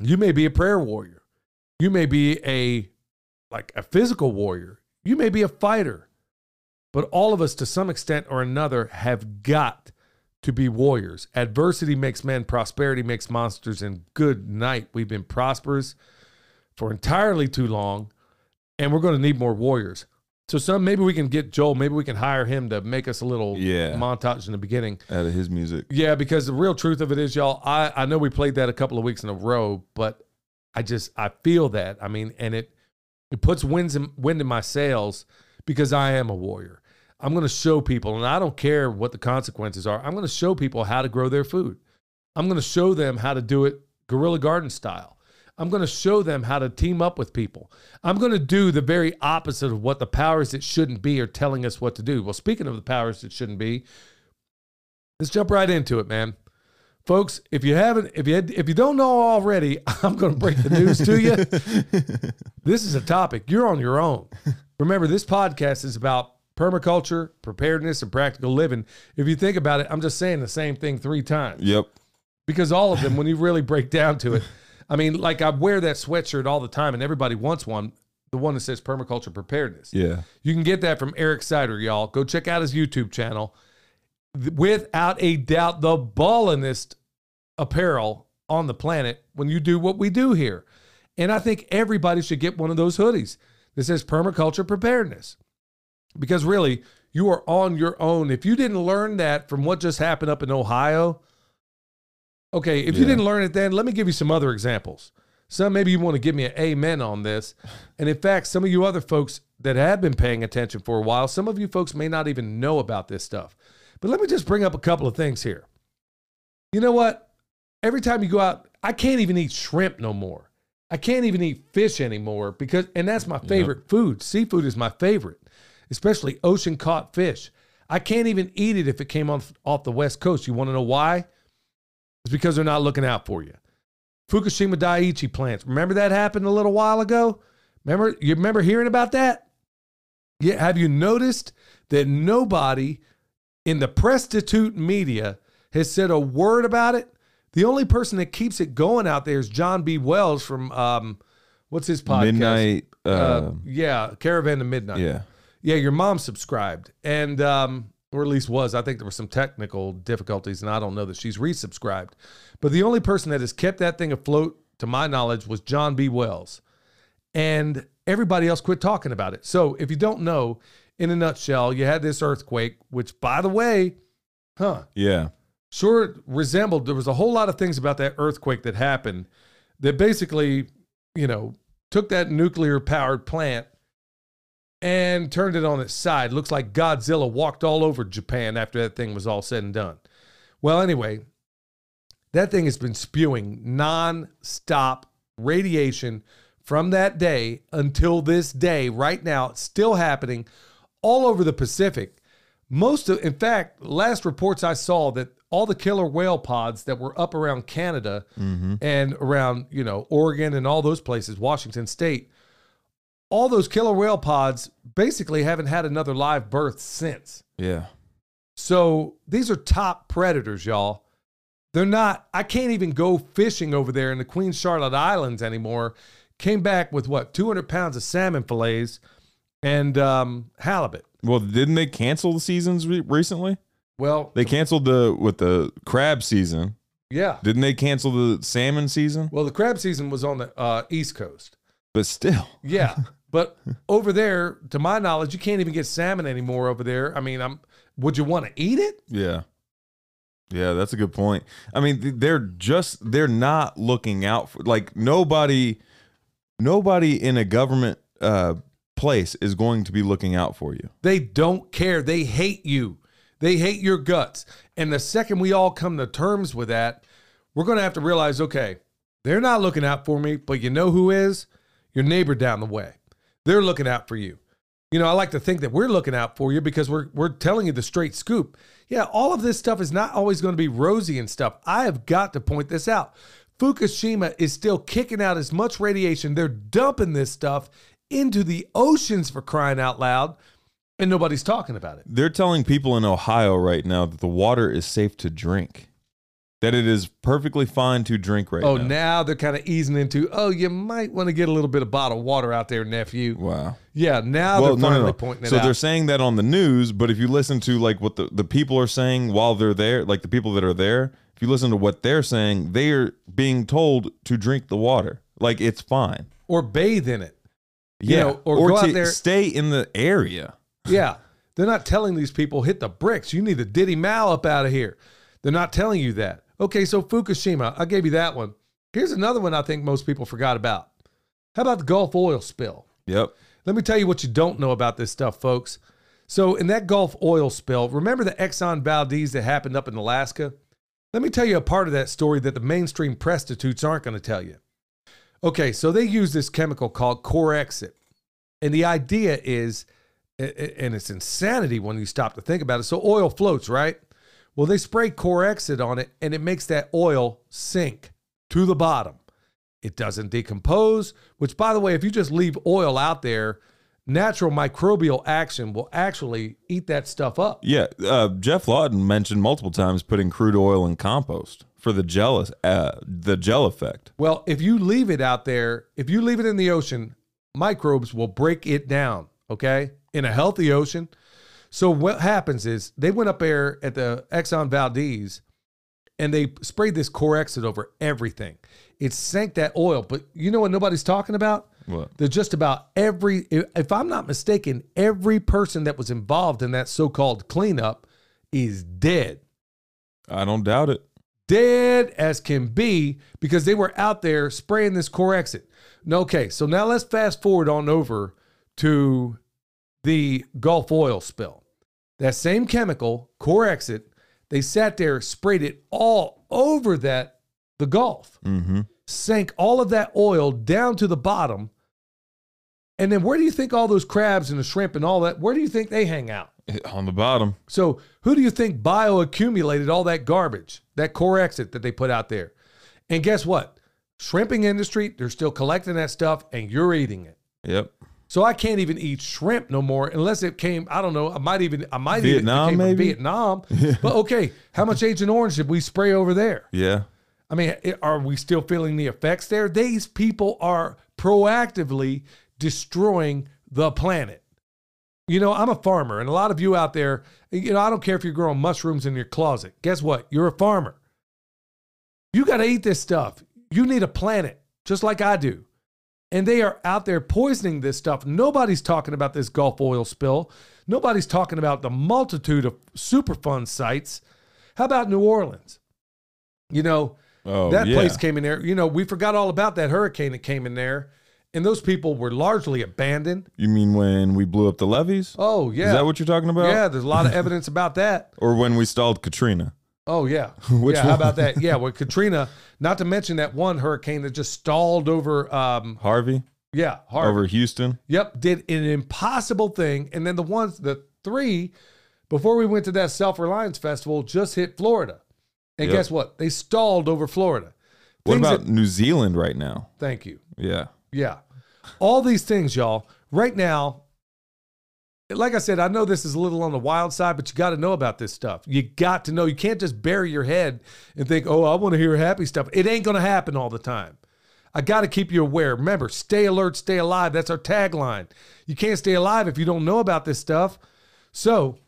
you may be a prayer warrior. You may be a like a physical warrior. You may be a fighter. But all of us, to some extent or another, have got to be warriors. Adversity makes men, prosperity makes monsters, and good night. We've been prosperous for entirely too long, and we're going to need more warriors. So some maybe we can get Joel, maybe we can hire him to make us a little Yeah. montage in the beginning. Out of his music. Yeah, because the real truth of it is, y'all, I, I know we played that a couple of weeks in a row, but I just I feel that. I mean, and it it puts in, wind in my sails because I am a warrior. I'm going to show people, and I don't care what the consequences are. I'm going to show people how to grow their food. I'm going to show them how to do it guerrilla garden style. I'm going to show them how to team up with people. I'm going to do the very opposite of what the powers that shouldn't be are telling us what to do. Well, speaking of the powers that shouldn't be, let's jump right into it, man. Folks, if you haven't, if you had, if you don't know already, I'm going to break the news to you. this is a topic you're on your own. Remember, this podcast is about permaculture, preparedness, and practical living. If you think about it, I'm just saying the same thing three times Yep. because all of them, when you really break down to it, I mean, like I wear that sweatshirt all the time, and everybody wants one. The one that says permaculture preparedness. Yeah. You can get that from Eric Sider, y'all. Go check out his YouTube channel. Without a doubt, the ballingest apparel on the planet when you do what we do here. And I think everybody should get one of those hoodies that says permaculture preparedness. Because really, you are on your own. If you didn't learn that from what just happened up in Ohio, okay, if you didn't learn it then, let me give you some other examples. Some maybe you want to give me an amen on this. And in fact, some of you other folks that have been paying attention for a while, some of you folks may not even know about this stuff. But let me just bring up a couple of things here. You know what? Every time you go out, I can't even eat shrimp no more. I can't even eat fish anymore because, and that's my favorite food. Seafood is my favorite, especially ocean caught fish. I can't even eat it if it came off, off the West Coast. You want to know why? It's because they're not looking out for you. Fukushima Daiichi plants. Remember that happened a little while ago? Remember you remember hearing about that? Yeah, have you noticed that nobody in the prostitute media has said a word about it? The only person that keeps it going out there is John B. Wells from um what's his podcast? Midnight. Uh, Uh, yeah, Caravan to Midnight. yeah. Yeah, your mom subscribed, and um, or at least was. I think there were some technical difficulties, and I don't know that she's resubscribed. But the only person that has kept that thing afloat, to my knowledge, was John B. Wells, and everybody else quit talking about it. So, if you don't know, in a nutshell, you had this earthquake, which, by the way, huh, Yeah. Sure resembled there was a whole lot of things about that earthquake that happened that basically you know took that nuclear powered plant and turned it on its side. Looks like godzilla walked all over japan after that thing was all said and done. Well anyway that thing has been spewing non-stop radiation from that day until this day. Right now it's still happening all over the pacific. Most of in fact last reports i saw that all the killer whale pods that were up around canada and around you know oregon and all those places washington state all those killer whale pods basically haven't had another live birth since. Yeah. so these are top predators y'all. They're not i can't even go fishing over there in the queen charlotte islands anymore. Came back with what 200 pounds of salmon fillets and um, halibut. Well, didn't they cancel the seasons re- recently? Well They canceled the with the crab season. yeah Didn't they cancel the salmon season? Well, the crab season was on the uh, East Coast. But still. Yeah, but over there, to my knowledge, you can't even get salmon anymore over there. I mean, I'm. Would you want to eat it? Yeah. Yeah, that's a good point. I mean, they're just they're not looking out for like nobody nobody in a government uh place is going to be looking out for you. They don't care. They hate you. They hate your guts. And the second we all come to terms with that, we're going to have to realize, okay, they're not looking out for me, but you know who is? Your neighbor down the way. They're looking out for you. You know, I like to think that we're looking out for you because we're we're telling you the straight scoop. Yeah, all of this stuff is not always going to be rosy and stuff. I have got to point this out. Fukushima is still kicking out as much radiation. They're dumping this stuff into the oceans for crying out loud, and nobody's talking about it. They're telling people in Ohio right now that the water is safe to drink. That it is perfectly fine to drink right now. oh, now. now they're kind of easing into, oh, you might want to get a little bit of bottled water out there, nephew. Wow. Yeah, now well, they're no, finally no, no. pointing it so out. they're saying that on the news, but if you listen to like what the, the people are saying while they're there, like the people that are there, if you listen to what they're saying, they are being told to drink the water. Like it's fine. or bathe in it. You yeah, know, or, go out there. stay in the area. Yeah. They're not telling these people hit the bricks. You need the Diddy Mal up out of here. They're not telling you that. Okay, so Fukushima, I gave you that one. Here's another one I think most people forgot about. How about the Gulf oil spill? Yep. Let me tell you what you don't know about this stuff, folks. So, in that Gulf oil spill, remember the Exxon Valdez that happened up in Alaska? Let me tell you a part of that story that the mainstream prostitutes aren't going to tell you. Okay, so they use this chemical called Corexit. And the idea is, and it's insanity when you stop to think about it. So, oil floats, right? Well, they spray Corexit on it and it makes that oil sink to the bottom. It doesn't decompose, which, by the way, if you just leave oil out there, natural microbial action will actually eat that stuff up. Yeah. Uh, Geoff Lawton mentioned multiple times putting crude oil in compost for the gel uh, the gel effect. Well, if you leave it out there, if you leave it in the ocean, microbes will break it down. Okay, in a healthy ocean. So what happens is they went up there at the Exxon Valdez and they sprayed this Corexit over everything. It sank that oil, but you know what nobody's talking about? What? That just about every, if I'm not mistaken, every person that was involved in that so-called cleanup is dead. I don't doubt it. Dead as can be because they were out there spraying this Corexit. Okay, so now let's fast forward on over to the Gulf oil spill. That same chemical, Corexit, they sat there, sprayed it all over that the Gulf, Mm-hmm. sank all of that oil down to the bottom. And then where do you think all those crabs and the shrimp and all that, where do you think they hang out? On the bottom. So who do you think bioaccumulated all that garbage, that Corexit that they put out there? And guess what? Shrimping industry, they're still collecting that stuff and you're eating it. Yep. So I can't even eat shrimp no more unless it came. I don't know. I might even. I might Vietnam, even it came from maybe? Vietnam. but okay, how much Agent Orange did we spray over there? Yeah. I mean, are we still feeling the effects there? These people are proactively destroying the planet. You know, I'm a farmer, and a lot of you out there, you know, I don't care if you're growing mushrooms in your closet. Guess what? You're a farmer. You got to eat this stuff. You need a planet, just like I do. And they are out there poisoning this stuff. Nobody's talking about this Gulf oil spill. Nobody's talking about the multitude of Superfund sites. How about New Orleans? You know, Oh, that yeah. place came in there. You know, we forgot all about that hurricane that came in there, and those people were largely abandoned. You mean when we blew up the levees? Oh yeah, Is that what you're talking about? yeah? There's a lot of evidence about that. Or when we stalled Katrina? Oh yeah, Which yeah. How about that? Yeah, with Katrina. Not to mention that one hurricane that just stalled over. Um, Harvey? yeah, Harvey. Over Houston? Yep, did an impossible thing, and then the ones, the three, before we went to that Self Reliance Festival, just hit Florida. And Yep. guess what? They stalled over Florida. What Things about that- New Zealand right now? thank you. Yeah. Yeah. All these things, y'all. Right now, like I said, I know this is a little on the wild side, but you got to know about this stuff. You got to know. You can't just bury your head and think, oh, I want to hear happy stuff. It ain't going to happen all the time. I got to keep you aware. Remember, stay alert, stay alive. That's our tagline. You can't stay alive if you don't know about this stuff. So,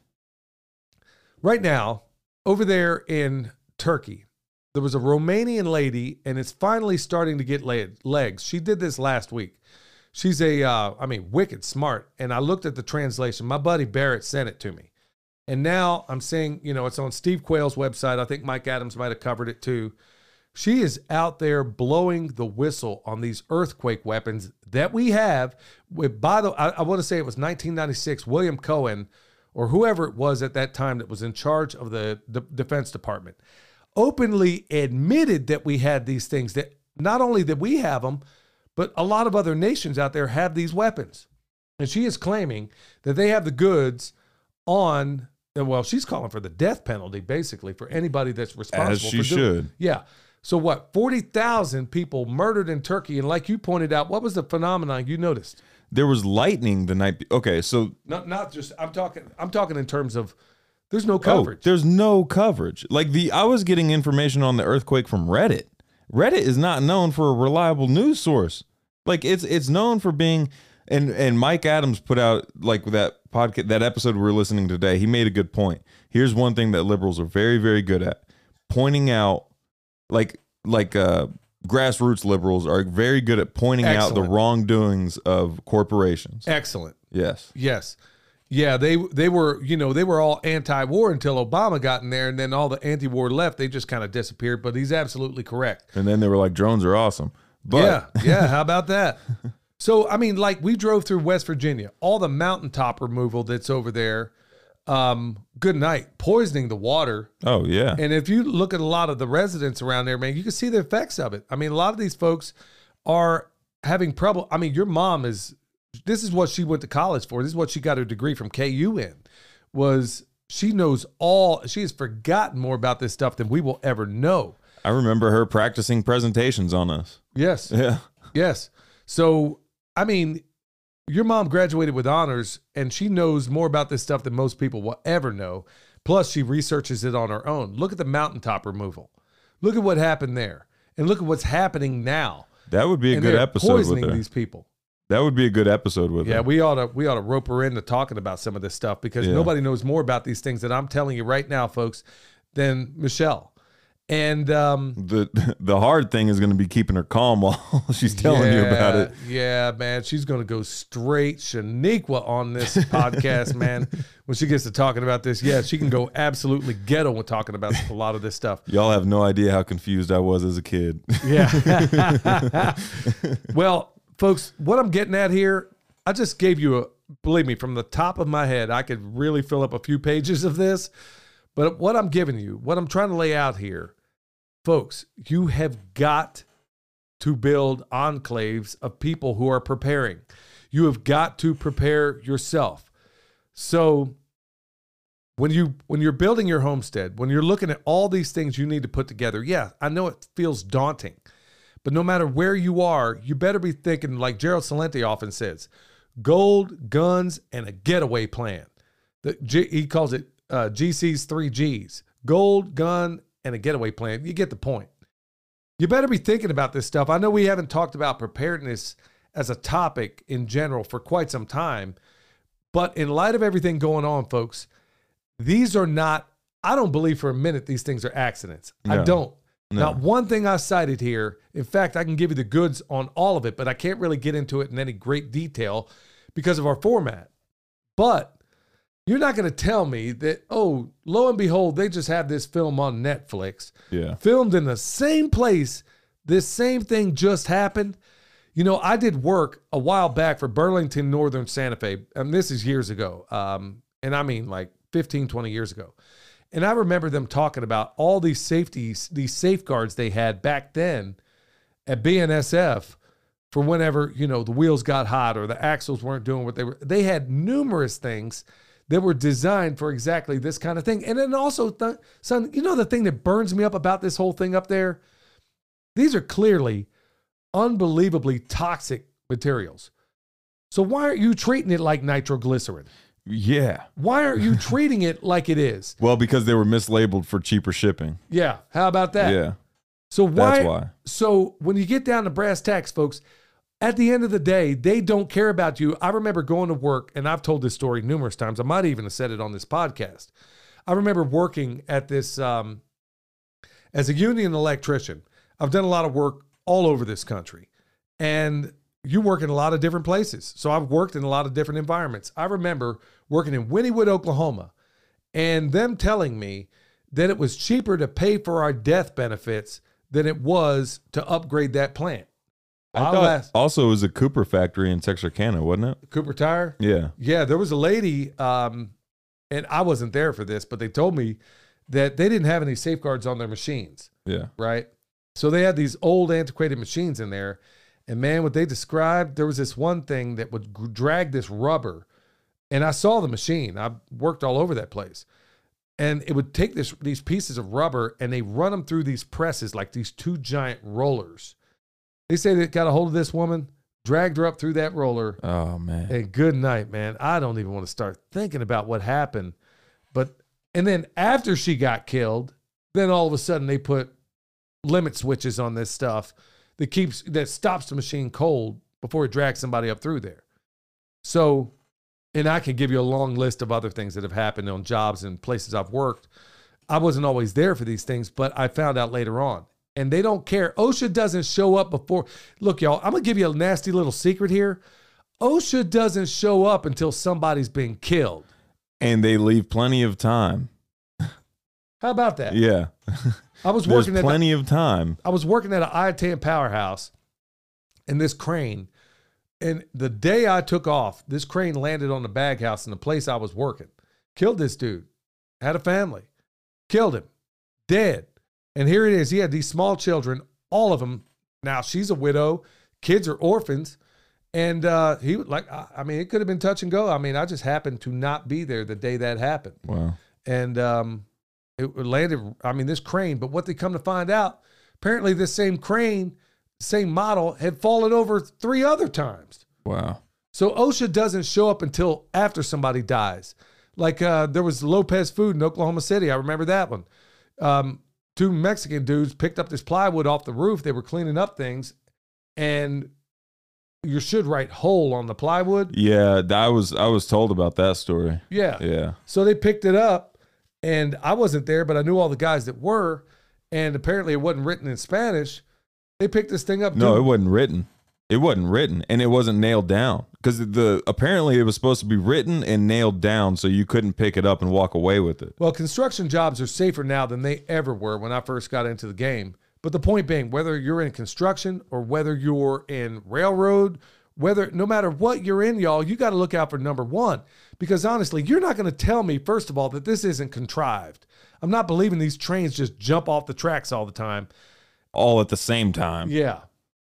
right now, over there in Turkey, there was a Romanian lady, and it's finally starting to get legs. She did this last week. She's a, uh, I mean, wicked smart. And I looked at the translation. My buddy Barrett sent it to me. And now I'm saying, you know, it's on Steve Quayle's website. I think Mike Adams might have covered it too. She is out there blowing the whistle on these earthquake weapons that we have. With, by the, I, I want to say it was 1996. William Cohen, or whoever it was at that time that was in charge of the, the Defense Department, openly admitted that we had these things. That not only that we have them, but a lot of other nations out there have these weapons. And she is claiming that they have the goods on. Well, she's calling for the death penalty, basically, for anybody that's responsible. As she for doing- should. yeah. So what? Forty thousand people murdered in Turkey, and like you pointed out, what was the phenomenon you noticed? There was lightning the night. Be- okay, so Not not just. I'm talking. I'm talking in terms of. There's no oh, coverage. there's no coverage. Like the I was getting information on the earthquake from Reddit. Reddit is not known for a reliable news source. Like it's it's known for being and and Mike Adams put out like that podcast that episode we're listening to today. He made a good point. Here's one thing that liberals are very very good at: pointing out like like uh grassroots liberals are very good at pointing out the wrongdoings of corporations. Excellent. Yes. Yes. Yeah, they they were, you know, they were all anti-war until Obama got in there and then all the anti-war left, they just kind of disappeared, but he's absolutely correct. And then they were like, drones are awesome. But yeah, yeah, how about that? So, I mean, like we drove through West Virginia, all the mountaintop removal that's over there. Um, good night, poisoning the water. oh yeah. And if you look at a lot of the residents around there, man, you can see the effects of it. I mean, a lot of these folks are having trouble. I mean, your mom is this is what she went to college for. This is what she got her degree from KU in. Was she knows all she has forgotten more about this stuff than we will ever know. I remember her practicing presentations on us. Yes. Yeah. Yes. So, I mean, your mom graduated with honors and she knows more about this stuff than most people will ever know. Plus, she researches it on her own. Look at the mountaintop removal. Look at what happened there. And look at what's happening now. That would be a and good episode with poisoning her. these people. That would be a good episode with Yeah, her. we ought to we ought to rope her into talking about some of this stuff because Yeah. nobody knows more about these things that I'm telling you right now, folks, than Michelle. And um The the hard thing is going to be keeping her calm while she's telling you about it. Yeah, man. She's going to go straight Shaniqua on this podcast, man. When she gets to talking about this, yeah, she can go absolutely ghetto when talking about a lot of this stuff. Y'all have no idea how confused I was as a kid. Yeah. well, folks, what I'm getting at here, I just gave you a, believe me, from the top of my head, I could really fill up a few pages of this. But what I'm giving you, what I'm trying to lay out here, folks, you have got to build enclaves of people who are preparing. You have got to prepare yourself. So when you when you're building your homestead, when you're looking at all these things you need to put together, yeah, I know it feels daunting. But no matter where you are, you better be thinking like Gerald Celente often says, gold, guns, and a getaway plan. The, G, he calls it uh, GC's three G's: gold, gun, and a getaway plan. You get the point. You better be thinking about this stuff. I know we haven't talked about preparedness as a topic in general for quite some time, but in light of everything going on, folks, these are not. I don't believe for a minute these things are accidents. I don't. No. Not one thing I cited here. In fact, I can give you the goods on all of it, but I can't really get into it in any great detail because of our format. But you're not going to tell me that, oh, lo and behold, they just have this film on Netflix, Yeah. filmed in the same place. This same thing just happened. You know, I did work a while back for Burlington Northern Santa Fe, and this is years ago. Um, and I mean like 15, 20 years ago. And I remember them talking about all these safeties, these safeguards they had back then at BNSF for whenever, you know, the wheels got hot or the axles weren't doing what they were. They had numerous things that were designed for exactly this kind of thing. And then also, th- son, you know, the thing that burns me up about this whole thing up there? These are clearly unbelievably toxic materials. So why aren't you treating it like nitroglycerin? Yeah. Why aren't you treating it like it is? Well, because they were mislabeled for cheaper shipping. Yeah. How about that? Yeah. So why? That's why. So when you get down to brass tacks, folks, at the end of the day, they don't care about you. I remember going to work, and I've told this story numerous times. I might even have said it on this podcast. I remember working at this um, as a union electrician. I've done a lot of work all over this country, and you work in a lot of different places. So I've worked in a lot of different environments. I remember working in Wynnewood, Oklahoma, and them telling me that it was cheaper to pay for our death benefits than it was to upgrade that plant. I I'll thought ask- also it was a Cooper factory in Texarkana, wasn't it? Cooper Tire. Yeah. Yeah, there was a lady, um, and I wasn't there for this, but they told me that they didn't have any safeguards on their machines, Yeah. right? So they had these old antiquated machines in there. And man, what they described, there was this one thing that would g- drag this rubber. And I saw the machine. I worked all over that place. And it would take this these pieces of rubber and they run them through these presses like these two giant rollers. They say they got a hold of this woman, dragged her up through that roller, Oh man. and good night, man. I don't even want to start thinking about what happened. But and then after she got killed, then all of a sudden they put limit switches on this stuff that keeps that stops the machine cold before it drags somebody up through there. So, and I can give you a long list of other things that have happened on jobs and places I've worked. I wasn't always there for these things, but I found out later on. And they don't care. OSHA doesn't show up before. Look, y'all, I'm gonna give you a nasty little secret here. OSHA doesn't show up until somebody's been killed. And they leave plenty of time. How about that? Yeah. I was There's working at the, plenty of time. I was working at an ITAN powerhouse, and this crane, and the day I took off, this crane landed on the bag house in the place I was working. Killed this dude. Had a family. Killed him. Dead. And here it is. He had these small children, all of them. Now she's a widow. Kids are orphans. And uh, he like, I I mean, it could have been touch and go. I mean, I just happened to not be there the day that happened Wow. and um, it landed. I mean, this crane. But what they come to find out, apparently, this same crane, same model, had fallen over three other times. Wow. So OSHA doesn't show up until after somebody dies. Like uh, there was Lopez Food in Oklahoma City. I remember that one. Um, two Mexican dudes picked up this plywood off the roof. They were cleaning up things, and you should write hole on the plywood. Yeah, I was I was told about that story. Yeah. Yeah. So they picked it up, and I wasn't there, but I knew all the guys that were, and apparently it wasn't written in Spanish. They picked this thing up. No, it wasn't written. It wasn't written, and it wasn't nailed down because the apparently it was supposed to be written and nailed down, so you couldn't pick it up and walk away with it. Well, construction jobs are safer now than they ever were when I first got into the game. But the point being, whether you're in construction or whether you're in railroad, whether no matter what you're in, y'all, you got to look out for number one. Because honestly, you're not going to tell me, first of all, that this isn't contrived. I'm not believing these trains just jump off the tracks all the time. All at the same time. Yeah.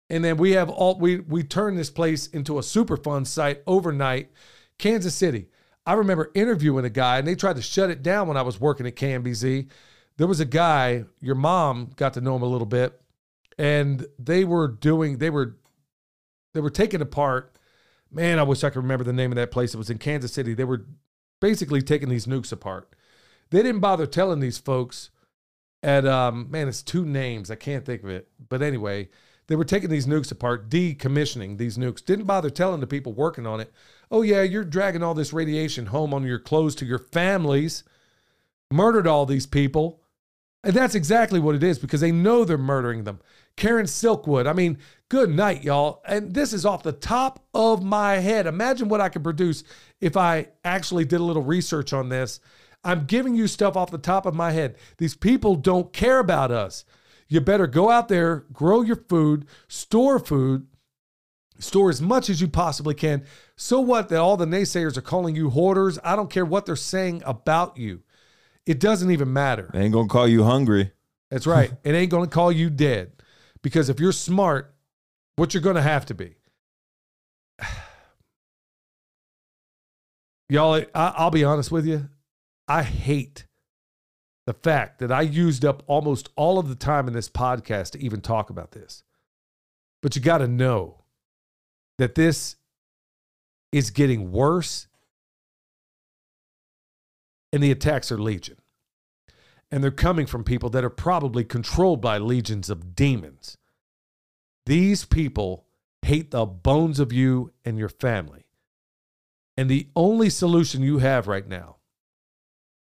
And then we have all we we turned this place into a Superfund site overnight. Kansas City. I remember interviewing a guy and they tried to shut it down when I was working at KMBZ. There was a guy, your mom got to know him a little bit, and they were doing they were they were taking apart. Man, I wish I could remember the name of that place. It was in Kansas City. They were basically taking these nukes apart. They didn't bother telling these folks at um man, it's two names. I can't think of it. But anyway, they were taking these nukes apart, decommissioning these nukes. Didn't bother telling the people working on it, oh yeah, you're dragging all this radiation home on your clothes to your families, murdered all these people. And that's exactly what it is because they know they're murdering them. Karen Silkwood, I mean, good night, y'all. And this is off the top of my head. Imagine what I could produce if I actually did a little research on this. I'm giving you stuff off the top of my head. These people don't care about us. You better go out there, grow your food, store food, store as much as you possibly can. So what that all the naysayers are calling you hoarders? I don't care what they're saying about you. It doesn't even matter. They ain't gonna call you hungry. That's right. it ain't to call you dead. Because if you're smart, what you're to have to be. Y'all, I, I'll be honest with you. I hate the fact that I used up almost all of the time in this podcast to even talk about this. But you got to know that this is getting worse and the attacks are legion and they're coming from people that are probably controlled by legions of demons. These people hate the bones of you and your family. And the only solution you have right now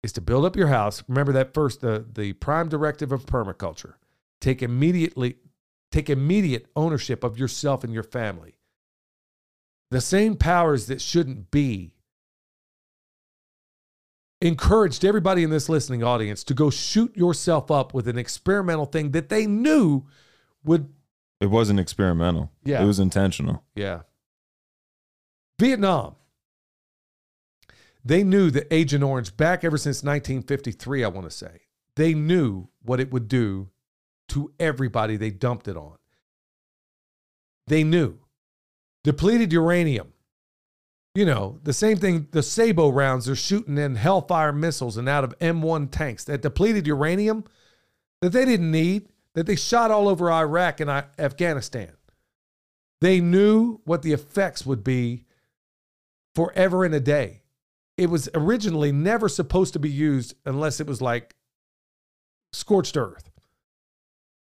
is to build up your house. Remember that first the the prime directive of permaculture. Take immediately take immediate ownership of yourself and your family. The same powers that shouldn't be encouraged everybody in this listening audience to go shoot yourself up with an experimental thing that they knew would It wasn't experimental. Yeah. It was intentional. yeah vietnam they knew that agent orange back ever since 1953 i want to say they knew what it would do to everybody they dumped it on they knew depleted uranium you know, the same thing, the Sabot rounds they're shooting in Hellfire missiles and out of M1 tanks, that depleted uranium that they didn't need, that they shot all over Iraq and Afghanistan. They knew what the effects would be forever and a day. It was originally never supposed to be used unless it was like scorched earth.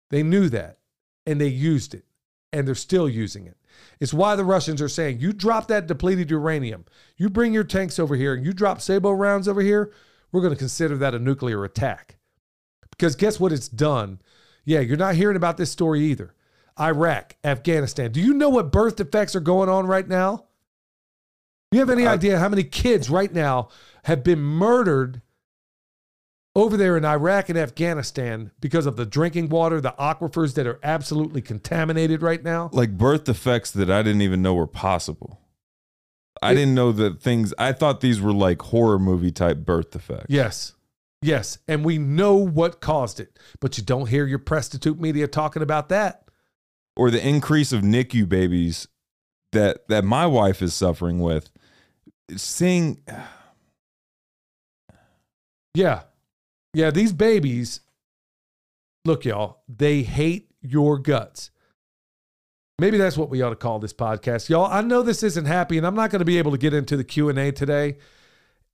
They knew that and they used it and they're still using it. It's why the Russians are saying, you drop that depleted uranium, you bring your tanks over here, and you drop Sabot rounds over here, we're going to consider that a nuclear attack. Because guess what it's done? Yeah, you're not hearing about this story either. Iraq, Afghanistan. Do you know what birth defects are going on right now? You have any I- idea how many kids right now have been murdered over there in Iraq and Afghanistan because of the drinking water, the aquifers that are absolutely contaminated right now? like birth defects that I didn't even know were possible. I It- didn't know that things. I thought these were like horror movie type birth defects. Yes. Yes. And we know what caused it, but you don't hear your prostitute media talking about that. or the increase of NICU babies that that my wife is suffering with. Seeing Yeah. Yeah. These babies, look, y'all, they hate your guts. Maybe that's what we ought to call this podcast. Y'all, I know this isn't happy, and I'm not going to be able to get into the Q&A today.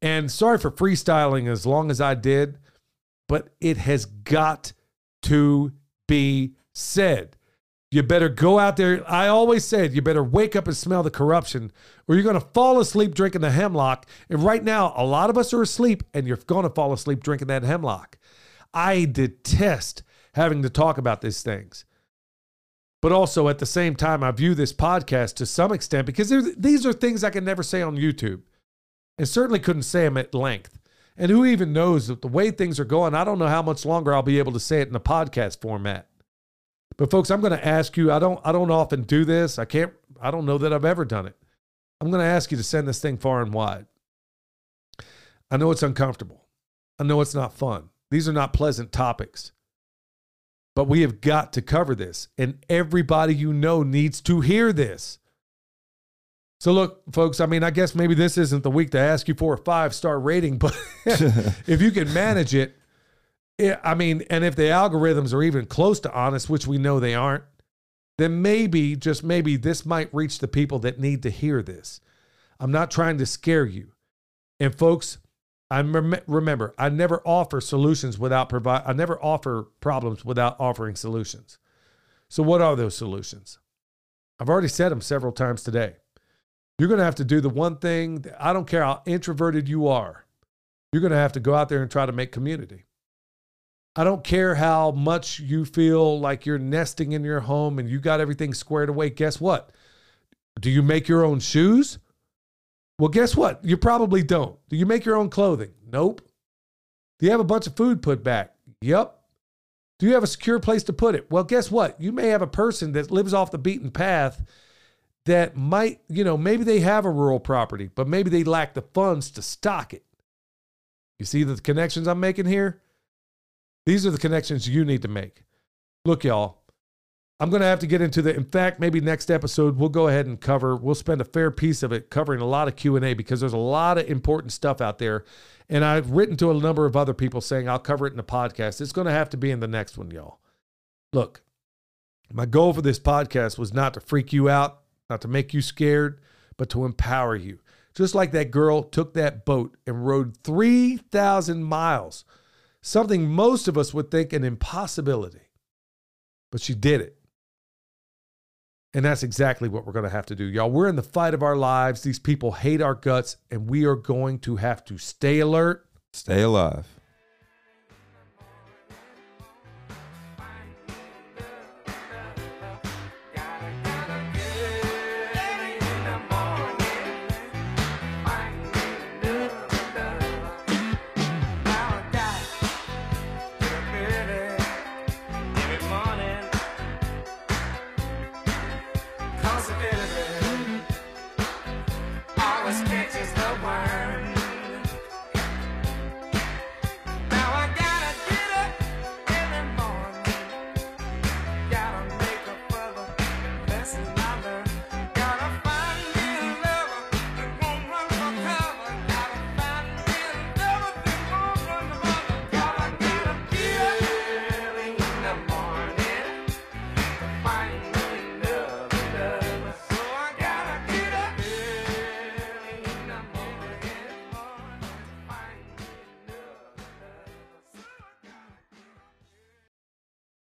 And sorry for freestyling as long as I did, but it has got to be said. You better go out there. I always said you better wake up and smell the corruption, or you're going to fall asleep drinking the hemlock. And right now, a lot of us are asleep, and you're going to fall asleep drinking that hemlock. I detest having to talk about these things. But also at the same time, I view this podcast to some extent because these are things I can never say on YouTube and certainly couldn't say them at length. And who even knows that the way things are going, I don't know how much longer I'll be able to say it in a podcast format. But folks, I'm going to ask you, I don't I don't often do this. I can't I don't know that I've ever done it. I'm going to ask you to send this thing far and wide. I know it's uncomfortable. I know it's not fun. These are not pleasant topics. But we have got to cover this, and everybody you know needs to hear this. So, look, folks, I mean, I guess maybe this isn't the week to ask you for a five star rating, but if you can manage it, I mean, and if the algorithms are even close to honest, which we know they aren't, then maybe, just maybe, this might reach the people that need to hear this. I'm not trying to scare you. And, folks, I rem- remember, I never offer solutions without provide. I never offer problems without offering solutions. So, what are those solutions? I've already said them several times today. You're going to have to do the one thing. That, I don't care how introverted you are. You're going to have to go out there and try to make community. I don't care how much you feel like you're nesting in your home and you got everything squared away. Guess what? Do you make your own shoes? Well, guess what? You probably don't. Do you make your own clothing? Nope. Do you have a bunch of food put back? Yep. Do you have a secure place to put it? Well, guess what? You may have a person that lives off the beaten path that might, you know, maybe they have a rural property, but maybe they lack the funds to stock it. You see the connections I'm making here? These are the connections you need to make. Look, y'all, I'm going to have to get into the in fact, maybe next episode we'll go ahead and cover we'll spend a fair piece of it covering a lot of Q&A because there's a lot of important stuff out there and I've written to a number of other people saying I'll cover it in the podcast. It's going to have to be in the next one, y'all. Look, my goal for this podcast was not to freak you out, not to make you scared, but to empower you. Just like that girl took that boat and rowed 3,000 miles, something most of us would think an impossibility. But she did it. And that's exactly what we're going to have to do. Y'all, we're in the fight of our lives. These people hate our guts, and we are going to have to stay alert Stay alive.